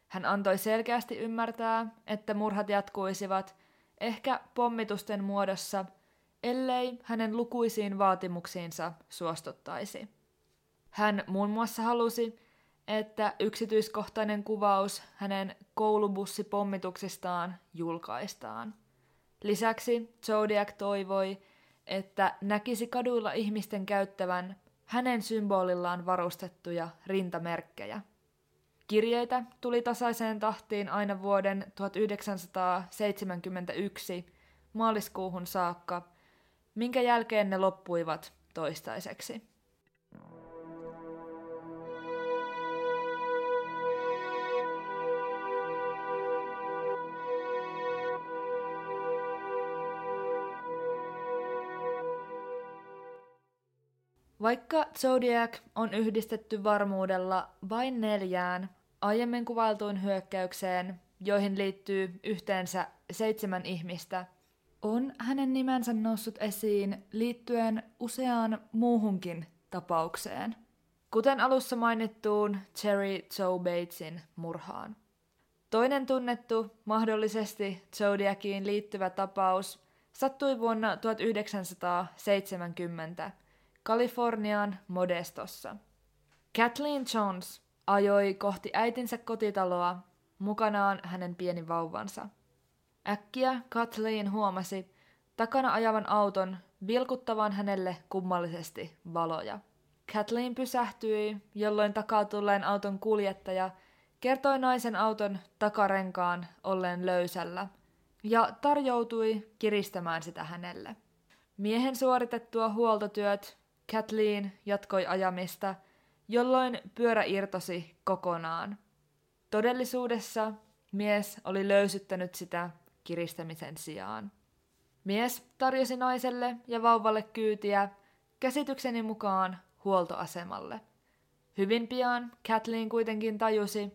Hän antoi selkeästi ymmärtää, että murhat jatkuisivat, ehkä pommitusten muodossa, ellei hänen lukuisiin vaatimuksiinsa suostuttaisi. Hän muun muassa halusi, että yksityiskohtainen kuvaus hänen koulubussipommituksistaan julkaistaan. Lisäksi Zodiac toivoi, että näkisi kaduilla ihmisten käyttävän hänen symbolillaan varustettuja rintamerkkejä. Kirjeitä tuli tasaiseen tahtiin aina vuoden 1971 maaliskuuhun saakka, minkä jälkeen ne loppuivat toistaiseksi. Vaikka Zodiac on yhdistetty varmuudella vain neljään aiemmin kuvailtuun hyökkäykseen, joihin liittyy yhteensä seitsemän ihmistä, on hänen nimensä noussut esiin liittyen useaan muuhunkin tapaukseen, kuten alussa mainittuun Cherry Joe Batesin murhaan. Toinen tunnettu, mahdollisesti Zodiaciin liittyvä tapaus sattui vuonna 1970 Kalifornian Modestossa. Kathleen Jones ajoi kohti äitinsä kotitaloa, mukanaan hänen pieni vauvansa. Äkkiä Kathleen huomasi takana ajavan auton vilkuttavan hänelle kummallisesti valoja. Kathleen pysähtyi, jolloin takaa tulleen auton kuljettaja kertoi naisen auton takarenkaan olleen löysällä ja tarjoutui kiristämään sitä hänelle. Miehen suoritettua huoltotyöt Kathleen jatkoi ajamista, jolloin pyörä irtosi kokonaan. Todellisuudessa mies oli löysyttänyt sitä kiristämisen sijaan. Mies tarjosi naiselle ja vauvalle kyytiä käsitykseni mukaan huoltoasemalle. Hyvin pian Kathleen kuitenkin tajusi,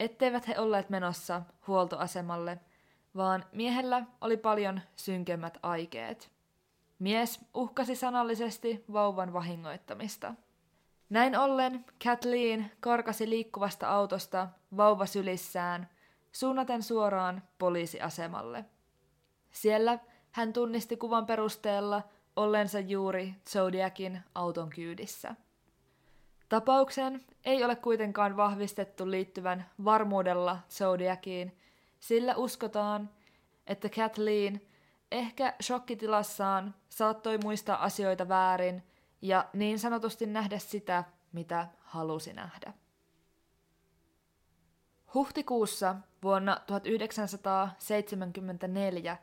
etteivät he olleet menossa huoltoasemalle, vaan miehellä oli paljon synkemmät aikeet. Mies uhkasi sanallisesti vauvan vahingoittamista. Näin ollen Kathleen karkasi liikkuvasta autosta vauva sylissään, suunnaten suoraan poliisiasemalle. Siellä hän tunnisti kuvan perusteella ollensa juuri Zodiacin auton kyydissä. Tapauksen ei ole kuitenkaan vahvistettu liittyvän varmuudella Zodiaciin, sillä uskotaan, että Kathleen ehkä shokkitilassaan saattoi muistaa asioita väärin ja niin sanotusti nähdä sitä, mitä halusi nähdä. Huhtikuussa vuonna 1974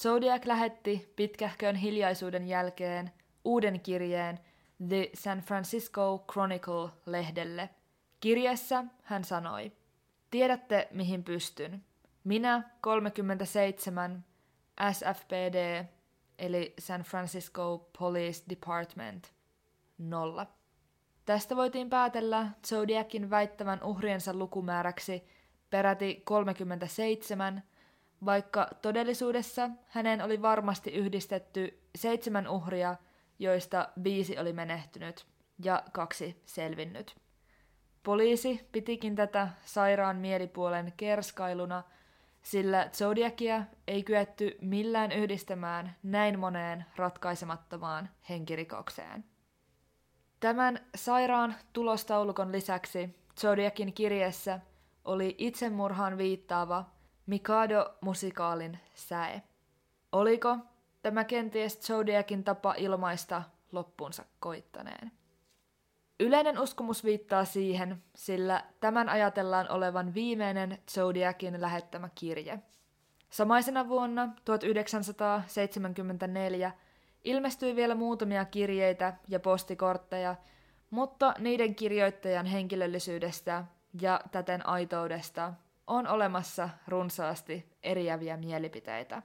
Zodiac lähetti pitkähkön hiljaisuuden jälkeen uuden kirjeen The San Francisco Chronicle-lehdelle. Kirjeessä hän sanoi, Tiedätte, mihin pystyn. Minä, 37, SFPD, eli San Francisco Police Department, nolla. Tästä voitiin päätellä Zodiacin väittävän uhriensa lukumääräksi peräti 37, vaikka todellisuudessa hänen oli varmasti yhdistetty seitsemän uhria, joista viisi oli menehtynyt ja kaksi selvinnyt. Poliisi pitikin tätä sairaan mielipuolen kerskailuna, sillä Zodiacia ei kyetty millään yhdistämään näin moneen ratkaisemattomaan henkirikokseen. Tämän sairaan tulostaulukon lisäksi Zodiakin kirjeessä oli itsemurhaan viittaava Mikado-musikaalin säe. Oliko tämä kenties Zodiakin tapa ilmaista loppunsa koittaneen? Yleinen uskomus viittaa siihen, sillä tämän ajatellaan olevan viimeinen Zodiakin lähettämä kirje. Samaisena vuonna 1974 ilmestyi vielä muutamia kirjeitä ja postikortteja, mutta niiden kirjoittajan henkilöllisyydestä ja täten aitoudesta on olemassa runsaasti eriäviä mielipiteitä.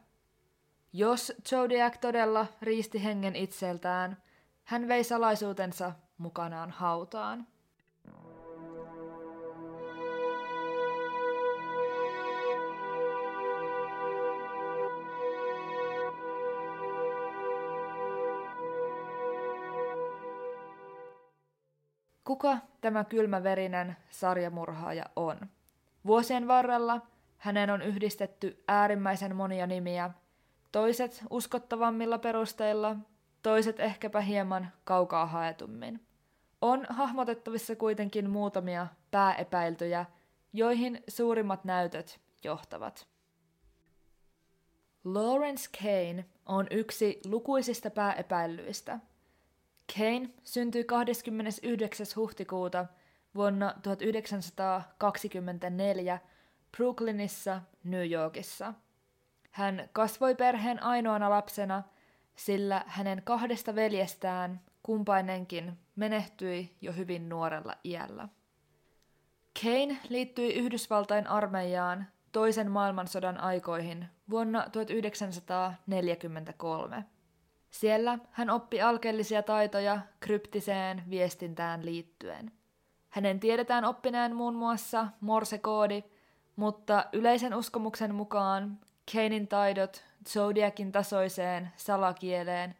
Jos Zodiac todella riisti hengen itseltään, hän vei salaisuutensa mukanaan hautaan. Kuka tämä kylmäverinen sarjamurhaaja on? Vuosien varrella hänen on yhdistetty äärimmäisen monia nimiä, toiset uskottavammilla perusteilla, toiset ehkäpä hieman kaukaa haetummin. On hahmotettavissa kuitenkin muutamia pääepäiltyjä, joihin suurimmat näytöt johtavat. Lawrence Kane on yksi lukuisista pääepäillyistä. Kane syntyi 29. huhtikuuta vuonna 1924 Brooklynissa, New Yorkissa. Hän kasvoi perheen ainoana lapsena, sillä hänen kahdesta veljestään kumpainenkin menehtyi jo hyvin nuorella iällä. Kane liittyi Yhdysvaltain armeijaan toisen maailmansodan aikoihin vuonna 1943. Siellä hän oppi alkeellisia taitoja kryptiseen viestintään liittyen. Hänen tiedetään oppineen muun muassa morsekoodi, mutta yleisen uskomuksen mukaan Kanein taidot Zodiakin tasoiseen salakieleen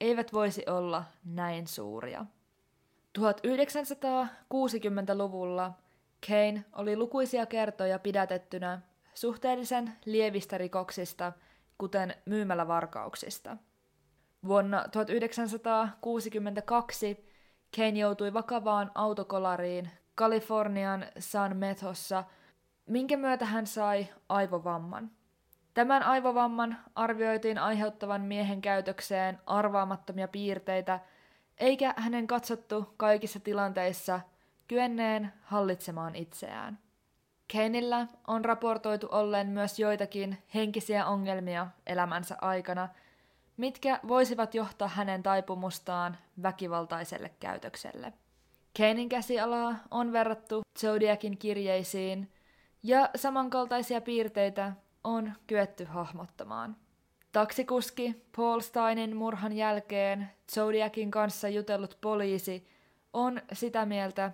eivät voisi olla näin suuria. 1960-luvulla Kane oli lukuisia kertoja pidätettynä suhteellisen lievistä rikoksista, kuten myymälävarkauksista. Vuonna 1962 Kane joutui vakavaan autokolariin Kalifornian San Methossa, minkä myötä hän sai aivovamman – Tämän aivovamman arvioitiin aiheuttavan miehen käytökseen arvaamattomia piirteitä, eikä hänen katsottu kaikissa tilanteissa kyenneen hallitsemaan itseään. Keinillä on raportoitu olleen myös joitakin henkisiä ongelmia elämänsä aikana, mitkä voisivat johtaa hänen taipumustaan väkivaltaiselle käytökselle. Keinin käsialaa on verrattu Zodiakin kirjeisiin, ja samankaltaisia piirteitä on kyetty hahmottamaan. Taksikuski Paul Steinin murhan jälkeen Zodiakin kanssa jutellut poliisi on sitä mieltä,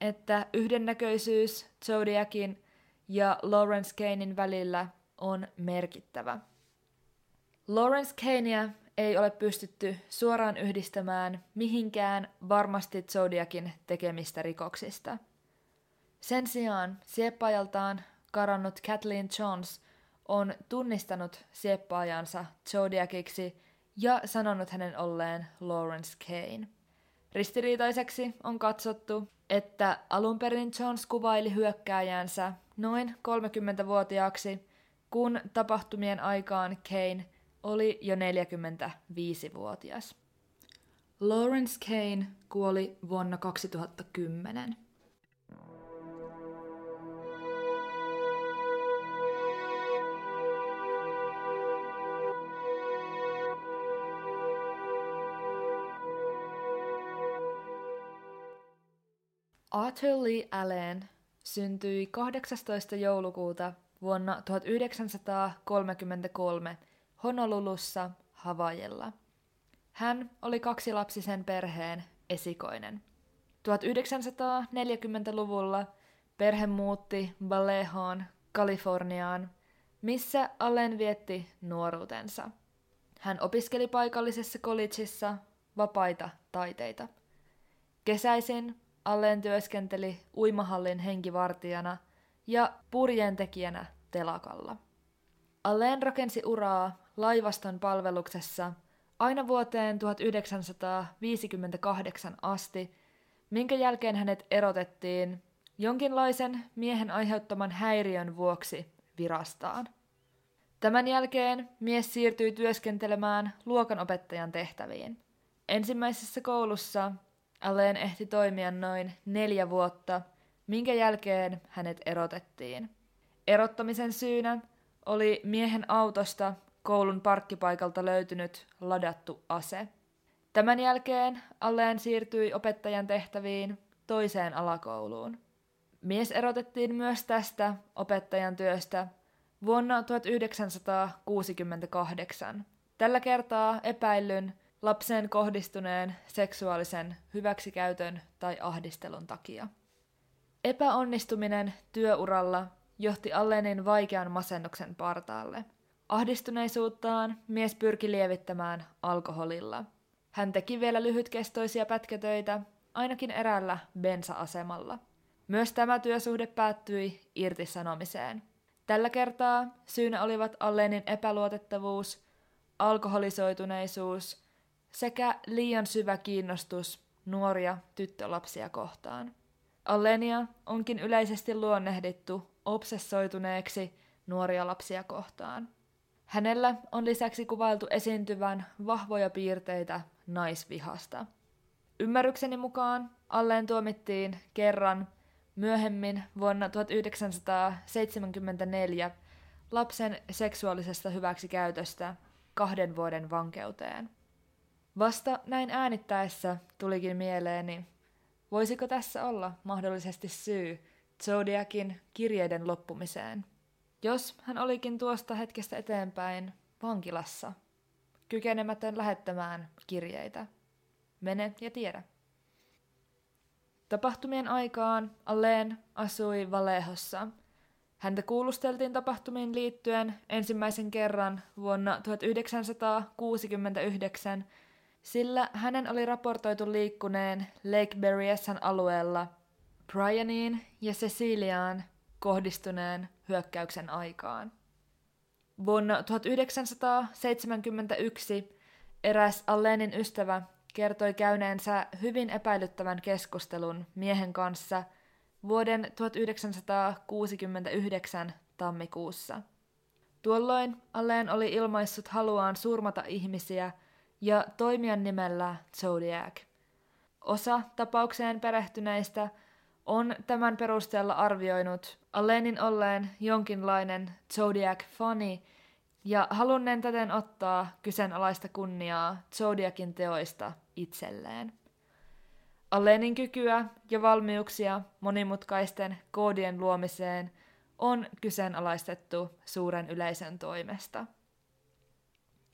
että yhdennäköisyys Zodiakin ja Lawrence Kanein välillä on merkittävä. Lawrence Kanea ei ole pystytty suoraan yhdistämään mihinkään varmasti Zodiakin tekemistä rikoksista. Sen sijaan sieppaajaltaan karannut Kathleen Jones on tunnistanut sieppaajansa Zodiaciksi ja sanonut hänen olleen Lawrence Kane. Ristiriitaiseksi on katsottu, että alun perin Jones kuvaili hyökkääjänsä noin 30-vuotiaaksi, kun tapahtumien aikaan Kane oli jo 45-vuotias. Lawrence Kane kuoli vuonna 2010. Arthur Lee Allen syntyi 18. joulukuuta vuonna 1933 Honolulussa, Havajella. Hän oli kaksilapsisen perheen esikoinen. 1940-luvulla perhe muutti Vallejoon, Kaliforniaan, missä Allen vietti nuoruutensa. Hän opiskeli paikallisessa collegeissa vapaita taiteita. Kesäisin Allen työskenteli uimahallin henkivartijana ja purjeentekijänä telakalla. Allen rakensi uraa laivaston palveluksessa aina vuoteen 1958 asti, minkä jälkeen hänet erotettiin jonkinlaisen miehen aiheuttaman häiriön vuoksi virastaan. Tämän jälkeen mies siirtyi työskentelemään luokanopettajan tehtäviin. Ensimmäisessä koulussa Allen ehti toimia noin neljä vuotta, minkä jälkeen hänet erotettiin. Erottamisen syynä oli miehen autosta koulun parkkipaikalta löytynyt ladattu ase. Tämän jälkeen Allen siirtyi opettajan tehtäviin toiseen alakouluun. Mies erotettiin myös tästä opettajan työstä vuonna 1968. Tällä kertaa epäillyn lapseen kohdistuneen seksuaalisen hyväksikäytön tai ahdistelun takia. Epäonnistuminen työuralla johti Allenin vaikean masennuksen partaalle. Ahdistuneisuuttaan mies pyrki lievittämään alkoholilla. Hän teki vielä lyhytkestoisia pätkätöitä, ainakin eräällä bensa-asemalla. Myös tämä työsuhde päättyi irtisanomiseen. Tällä kertaa syynä olivat Allenin epäluotettavuus, alkoholisoituneisuus sekä liian syvä kiinnostus nuoria tyttölapsia kohtaan. Allenia onkin yleisesti luonnehdittu obsessoituneeksi nuoria lapsia kohtaan. Hänellä on lisäksi kuvailtu esiintyvän vahvoja piirteitä naisvihasta. Ymmärrykseni mukaan Alleen tuomittiin kerran myöhemmin vuonna 1974 lapsen seksuaalisesta hyväksikäytöstä kahden vuoden vankeuteen. Vasta näin äänittäessä tulikin mieleeni, voisiko tässä olla mahdollisesti syy Zodiakin kirjeiden loppumiseen. Jos hän olikin tuosta hetkestä eteenpäin vankilassa, kykenemätön lähettämään kirjeitä. Mene ja tiedä. Tapahtumien aikaan Alleen asui Valehossa. Häntä kuulusteltiin tapahtumiin liittyen ensimmäisen kerran vuonna 1969, sillä hänen oli raportoitu liikkuneen Lake Berryessan alueella Brianiin ja Ceciliaan kohdistuneen hyökkäyksen aikaan. Vuonna 1971 eräs Allenin ystävä kertoi käyneensä hyvin epäilyttävän keskustelun miehen kanssa vuoden 1969 tammikuussa. Tuolloin Allen oli ilmaissut haluaan surmata ihmisiä ja toimia nimellä Zodiac. Osa tapaukseen perehtyneistä on tämän perusteella arvioinut Allenin olleen jonkinlainen Zodiac-fani ja halunneen täten ottaa kyseenalaista kunniaa Zodiakin teoista itselleen. Allenin kykyä ja valmiuksia monimutkaisten koodien luomiseen on kyseenalaistettu suuren yleisön toimesta.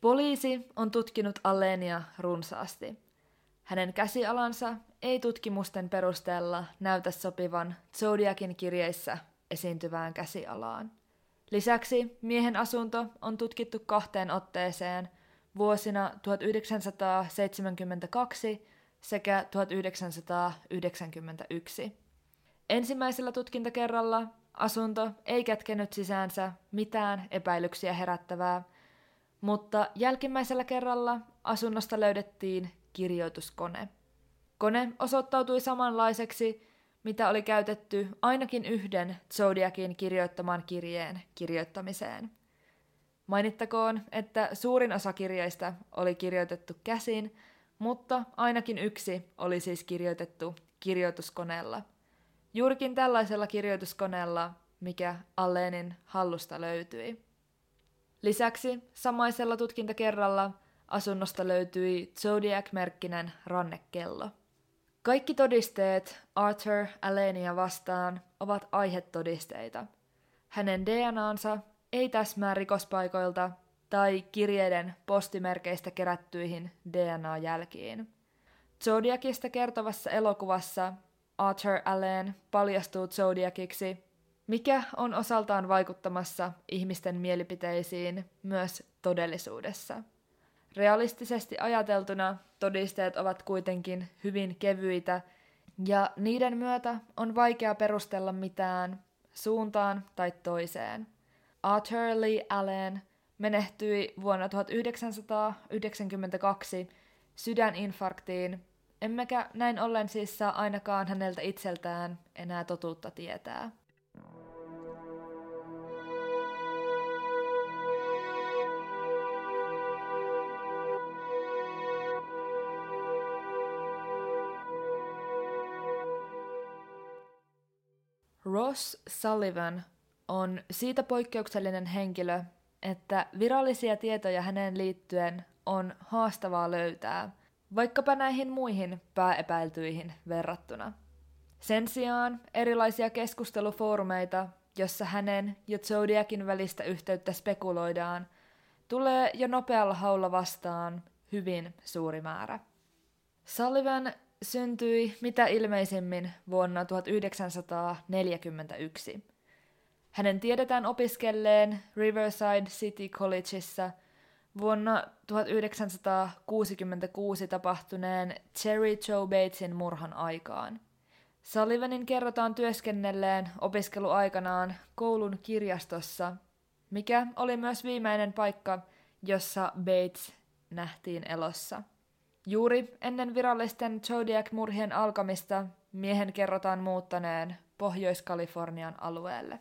Poliisi on tutkinut Allenia runsaasti. Hänen käsialansa ei tutkimusten perusteella näytä sopivan Zodiakin kirjeissä esiintyvään käsialaan. Lisäksi miehen asunto on tutkittu kahteen otteeseen vuosina 1972 sekä 1991. Ensimmäisellä tutkintakerralla asunto ei kätkenyt sisäänsä mitään epäilyksiä herättävää, mutta jälkimmäisellä kerralla asunnosta löydettiin kirjoituskone. Kone osoittautui samanlaiseksi mitä oli käytetty ainakin yhden Zodiakin kirjoittaman kirjeen kirjoittamiseen. Mainittakoon, että suurin osa kirjeistä oli kirjoitettu käsin, mutta ainakin yksi oli siis kirjoitettu kirjoituskoneella. Juurikin tällaisella kirjoituskoneella, mikä Allenin hallusta löytyi. Lisäksi samaisella tutkintakerralla asunnosta löytyi Zodiac-merkkinen rannekello. Kaikki todisteet Arthur Alenia vastaan ovat aihetodisteita. Hänen DNAnsa ei täsmää rikospaikoilta tai kirjeiden postimerkeistä kerättyihin DNA-jälkiin. Zodiacista kertovassa elokuvassa Arthur Allen paljastuu Zodiaciksi, mikä on osaltaan vaikuttamassa ihmisten mielipiteisiin myös todellisuudessa. Realistisesti ajateltuna todisteet ovat kuitenkin hyvin kevyitä, ja niiden myötä on vaikea perustella mitään suuntaan tai toiseen. Arthur Lee Allen menehtyi vuonna 1992 sydäninfarktiin, emmekä näin ollen siis saa ainakaan häneltä itseltään enää totuutta tietää. Ross Sullivan on siitä poikkeuksellinen henkilö, että virallisia tietoja hänen liittyen on haastavaa löytää, vaikkapa näihin muihin pääepäiltyihin verrattuna. Sen sijaan erilaisia keskustelufoorumeita, jossa hänen ja Zodiakin välistä yhteyttä spekuloidaan, tulee jo nopealla haulla vastaan hyvin suuri määrä. Sullivan syntyi mitä ilmeisimmin vuonna 1941. Hänen tiedetään opiskelleen Riverside City Collegeissa vuonna 1966 tapahtuneen Cherry Joe Batesin murhan aikaan. Sullivanin kerrotaan työskennelleen opiskeluaikanaan koulun kirjastossa, mikä oli myös viimeinen paikka, jossa Bates nähtiin elossa. Juuri ennen virallisten Zodiac-murhien alkamista miehen kerrotaan muuttaneen Pohjois-Kalifornian alueelle.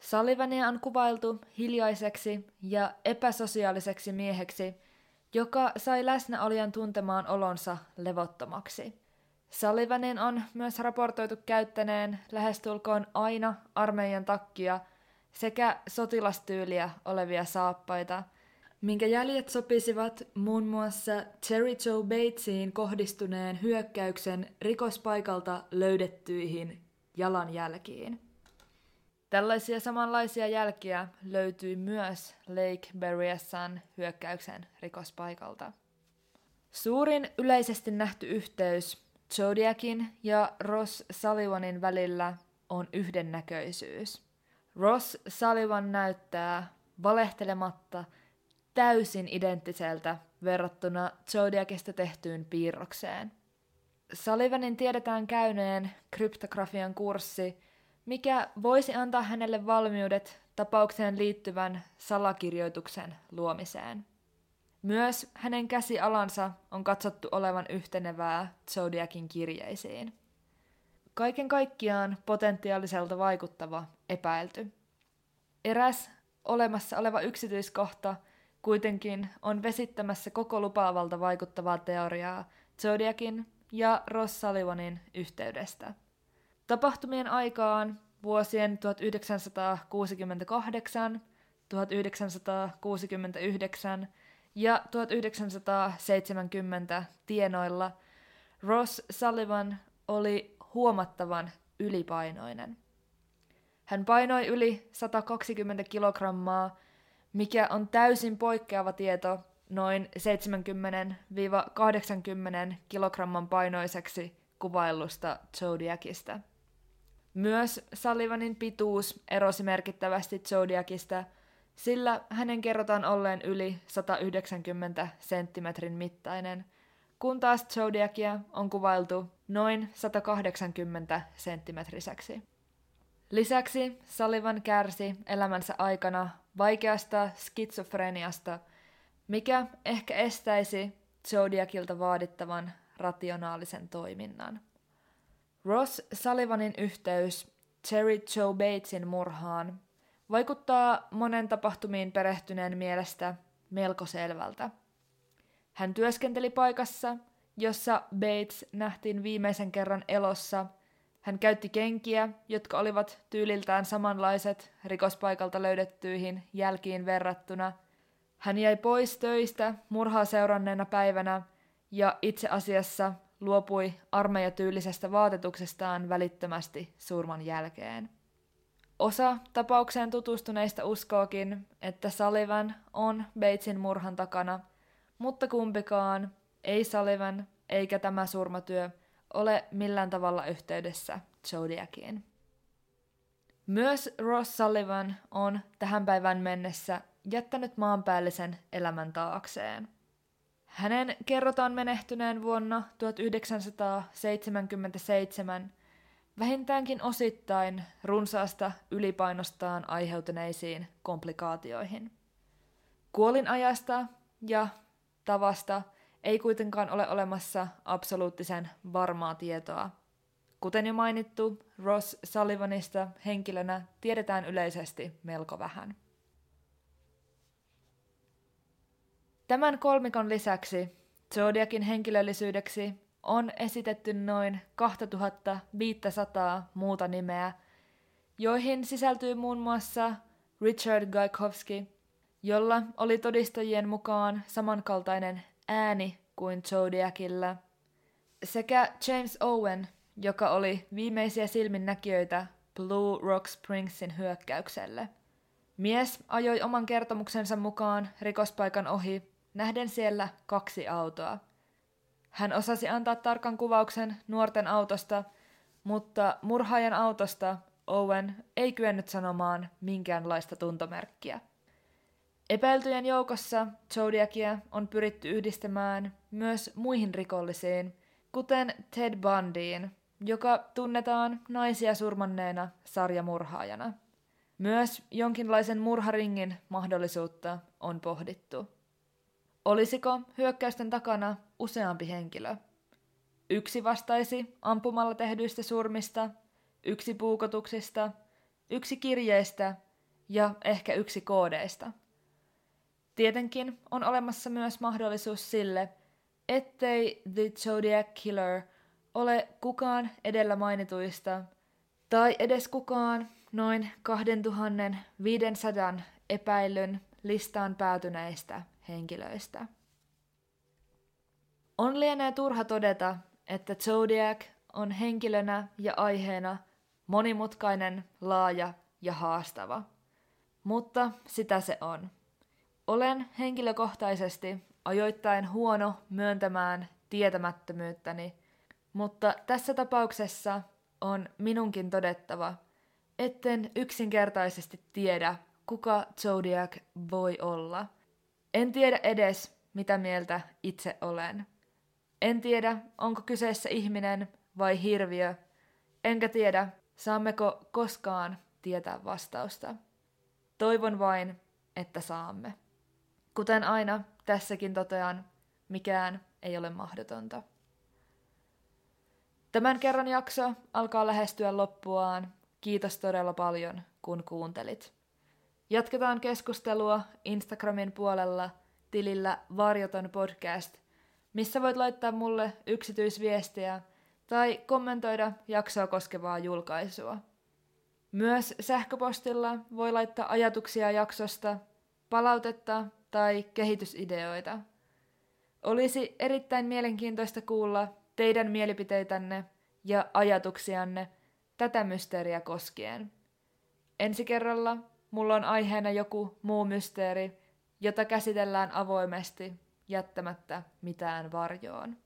Sullivania on kuvailtu hiljaiseksi ja epäsosiaaliseksi mieheksi, joka sai läsnäolijan tuntemaan olonsa levottomaksi. Sullivanin on myös raportoitu käyttäneen lähestulkoon aina armeijan takkia sekä sotilastyyliä olevia saappaita – minkä jäljet sopisivat muun muassa Cherry Joe Batesiin kohdistuneen hyökkäyksen rikospaikalta löydettyihin jalanjälkiin. Tällaisia samanlaisia jälkiä löytyi myös Lake Berryessan hyökkäyksen rikospaikalta. Suurin yleisesti nähty yhteys Zodiacin ja Ross Sullivanin välillä on yhdennäköisyys. Ross Sullivan näyttää valehtelematta – täysin identtiseltä verrattuna Zodiacista tehtyyn piirrokseen. Sullivanin tiedetään käyneen kryptografian kurssi, mikä voisi antaa hänelle valmiudet tapaukseen liittyvän salakirjoituksen luomiseen. Myös hänen käsialansa on katsottu olevan yhtenevää Zodiacin kirjeisiin. Kaiken kaikkiaan potentiaaliselta vaikuttava epäilty. Eräs olemassa oleva yksityiskohta – kuitenkin on vesittämässä koko lupaavalta vaikuttavaa teoriaa Zodiakin ja Ross Sullivanin yhteydestä. Tapahtumien aikaan vuosien 1968, 1969 ja 1970 tienoilla Ross Sullivan oli huomattavan ylipainoinen. Hän painoi yli 120 kilogrammaa mikä on täysin poikkeava tieto noin 70-80 kilogramman painoiseksi kuvaillusta Zodiacista. Myös Sullivanin pituus erosi merkittävästi Zodiacista, sillä hänen kerrotaan olleen yli 190 senttimetrin mittainen, kun taas Zodiacia on kuvailtu noin 180 senttimetriseksi. Lisäksi Sullivan kärsi elämänsä aikana vaikeasta skitsofreniasta, mikä ehkä estäisi Zodiacilta vaadittavan rationaalisen toiminnan. Ross Sullivanin yhteys Cherry Joe Batesin murhaan vaikuttaa monen tapahtumiin perehtyneen mielestä melko selvältä. Hän työskenteli paikassa, jossa Bates nähtiin viimeisen kerran elossa – hän käytti kenkiä, jotka olivat tyyliltään samanlaiset rikospaikalta löydettyihin jälkiin verrattuna. Hän jäi pois töistä murhaa seuranneena päivänä ja itse asiassa luopui armeijatyylisestä vaatetuksestaan välittömästi surman jälkeen. Osa tapaukseen tutustuneista uskookin, että Sullivan on Batesin murhan takana, mutta kumpikaan, ei Sullivan eikä tämä surmatyö, ole millään tavalla yhteydessä Zodiaciin. Myös Ross Sullivan on tähän päivään mennessä jättänyt maanpäällisen elämän taakseen. Hänen kerrotaan menehtyneen vuonna 1977 vähintäänkin osittain runsaasta ylipainostaan aiheutuneisiin komplikaatioihin. Kuolinajasta ja tavasta ei kuitenkaan ole olemassa absoluuttisen varmaa tietoa. Kuten jo mainittu, Ross Sullivanista henkilönä tiedetään yleisesti melko vähän. Tämän kolmikon lisäksi Zodiakin henkilöllisyydeksi on esitetty noin 2500 muuta nimeä, joihin sisältyy muun muassa Richard Gajkowski, jolla oli todistajien mukaan samankaltainen ääni kuin Zodiacilla, sekä James Owen, joka oli viimeisiä silminnäkijöitä Blue Rock Springsin hyökkäykselle. Mies ajoi oman kertomuksensa mukaan rikospaikan ohi, nähden siellä kaksi autoa. Hän osasi antaa tarkan kuvauksen nuorten autosta, mutta murhaajan autosta Owen ei kyennyt sanomaan minkäänlaista tuntomerkkiä. Epäiltyjen joukossa Zodiacia on pyritty yhdistämään myös muihin rikollisiin, kuten Ted Bundyin, joka tunnetaan naisia surmanneena sarjamurhaajana. Myös jonkinlaisen murharingin mahdollisuutta on pohdittu. Olisiko hyökkäysten takana useampi henkilö? Yksi vastaisi ampumalla tehdyistä surmista, yksi puukotuksista, yksi kirjeistä ja ehkä yksi koodeista – Tietenkin on olemassa myös mahdollisuus sille, ettei The Zodiac Killer ole kukaan edellä mainituista tai edes kukaan noin 2500 epäilyn listaan päätyneistä henkilöistä. On lienee turha todeta, että Zodiac on henkilönä ja aiheena monimutkainen, laaja ja haastava. Mutta sitä se on. Olen henkilökohtaisesti ajoittain huono myöntämään tietämättömyyttäni, mutta tässä tapauksessa on minunkin todettava, etten yksinkertaisesti tiedä, kuka Zodiac voi olla. En tiedä edes, mitä mieltä itse olen. En tiedä, onko kyseessä ihminen vai hirviö, enkä tiedä, saammeko koskaan tietää vastausta. Toivon vain, että saamme. Kuten aina, tässäkin totean, mikään ei ole mahdotonta. Tämän kerran jakso alkaa lähestyä loppuaan. Kiitos todella paljon, kun kuuntelit. Jatketaan keskustelua Instagramin puolella tilillä Varjoton podcast, missä voit laittaa mulle yksityisviestiä tai kommentoida jaksoa koskevaa julkaisua. Myös sähköpostilla voi laittaa ajatuksia jaksosta, palautetta tai kehitysideoita. Olisi erittäin mielenkiintoista kuulla teidän mielipiteitänne ja ajatuksianne tätä mysteeriä koskien. Ensi kerralla mulla on aiheena joku muu mysteeri, jota käsitellään avoimesti jättämättä mitään varjoon.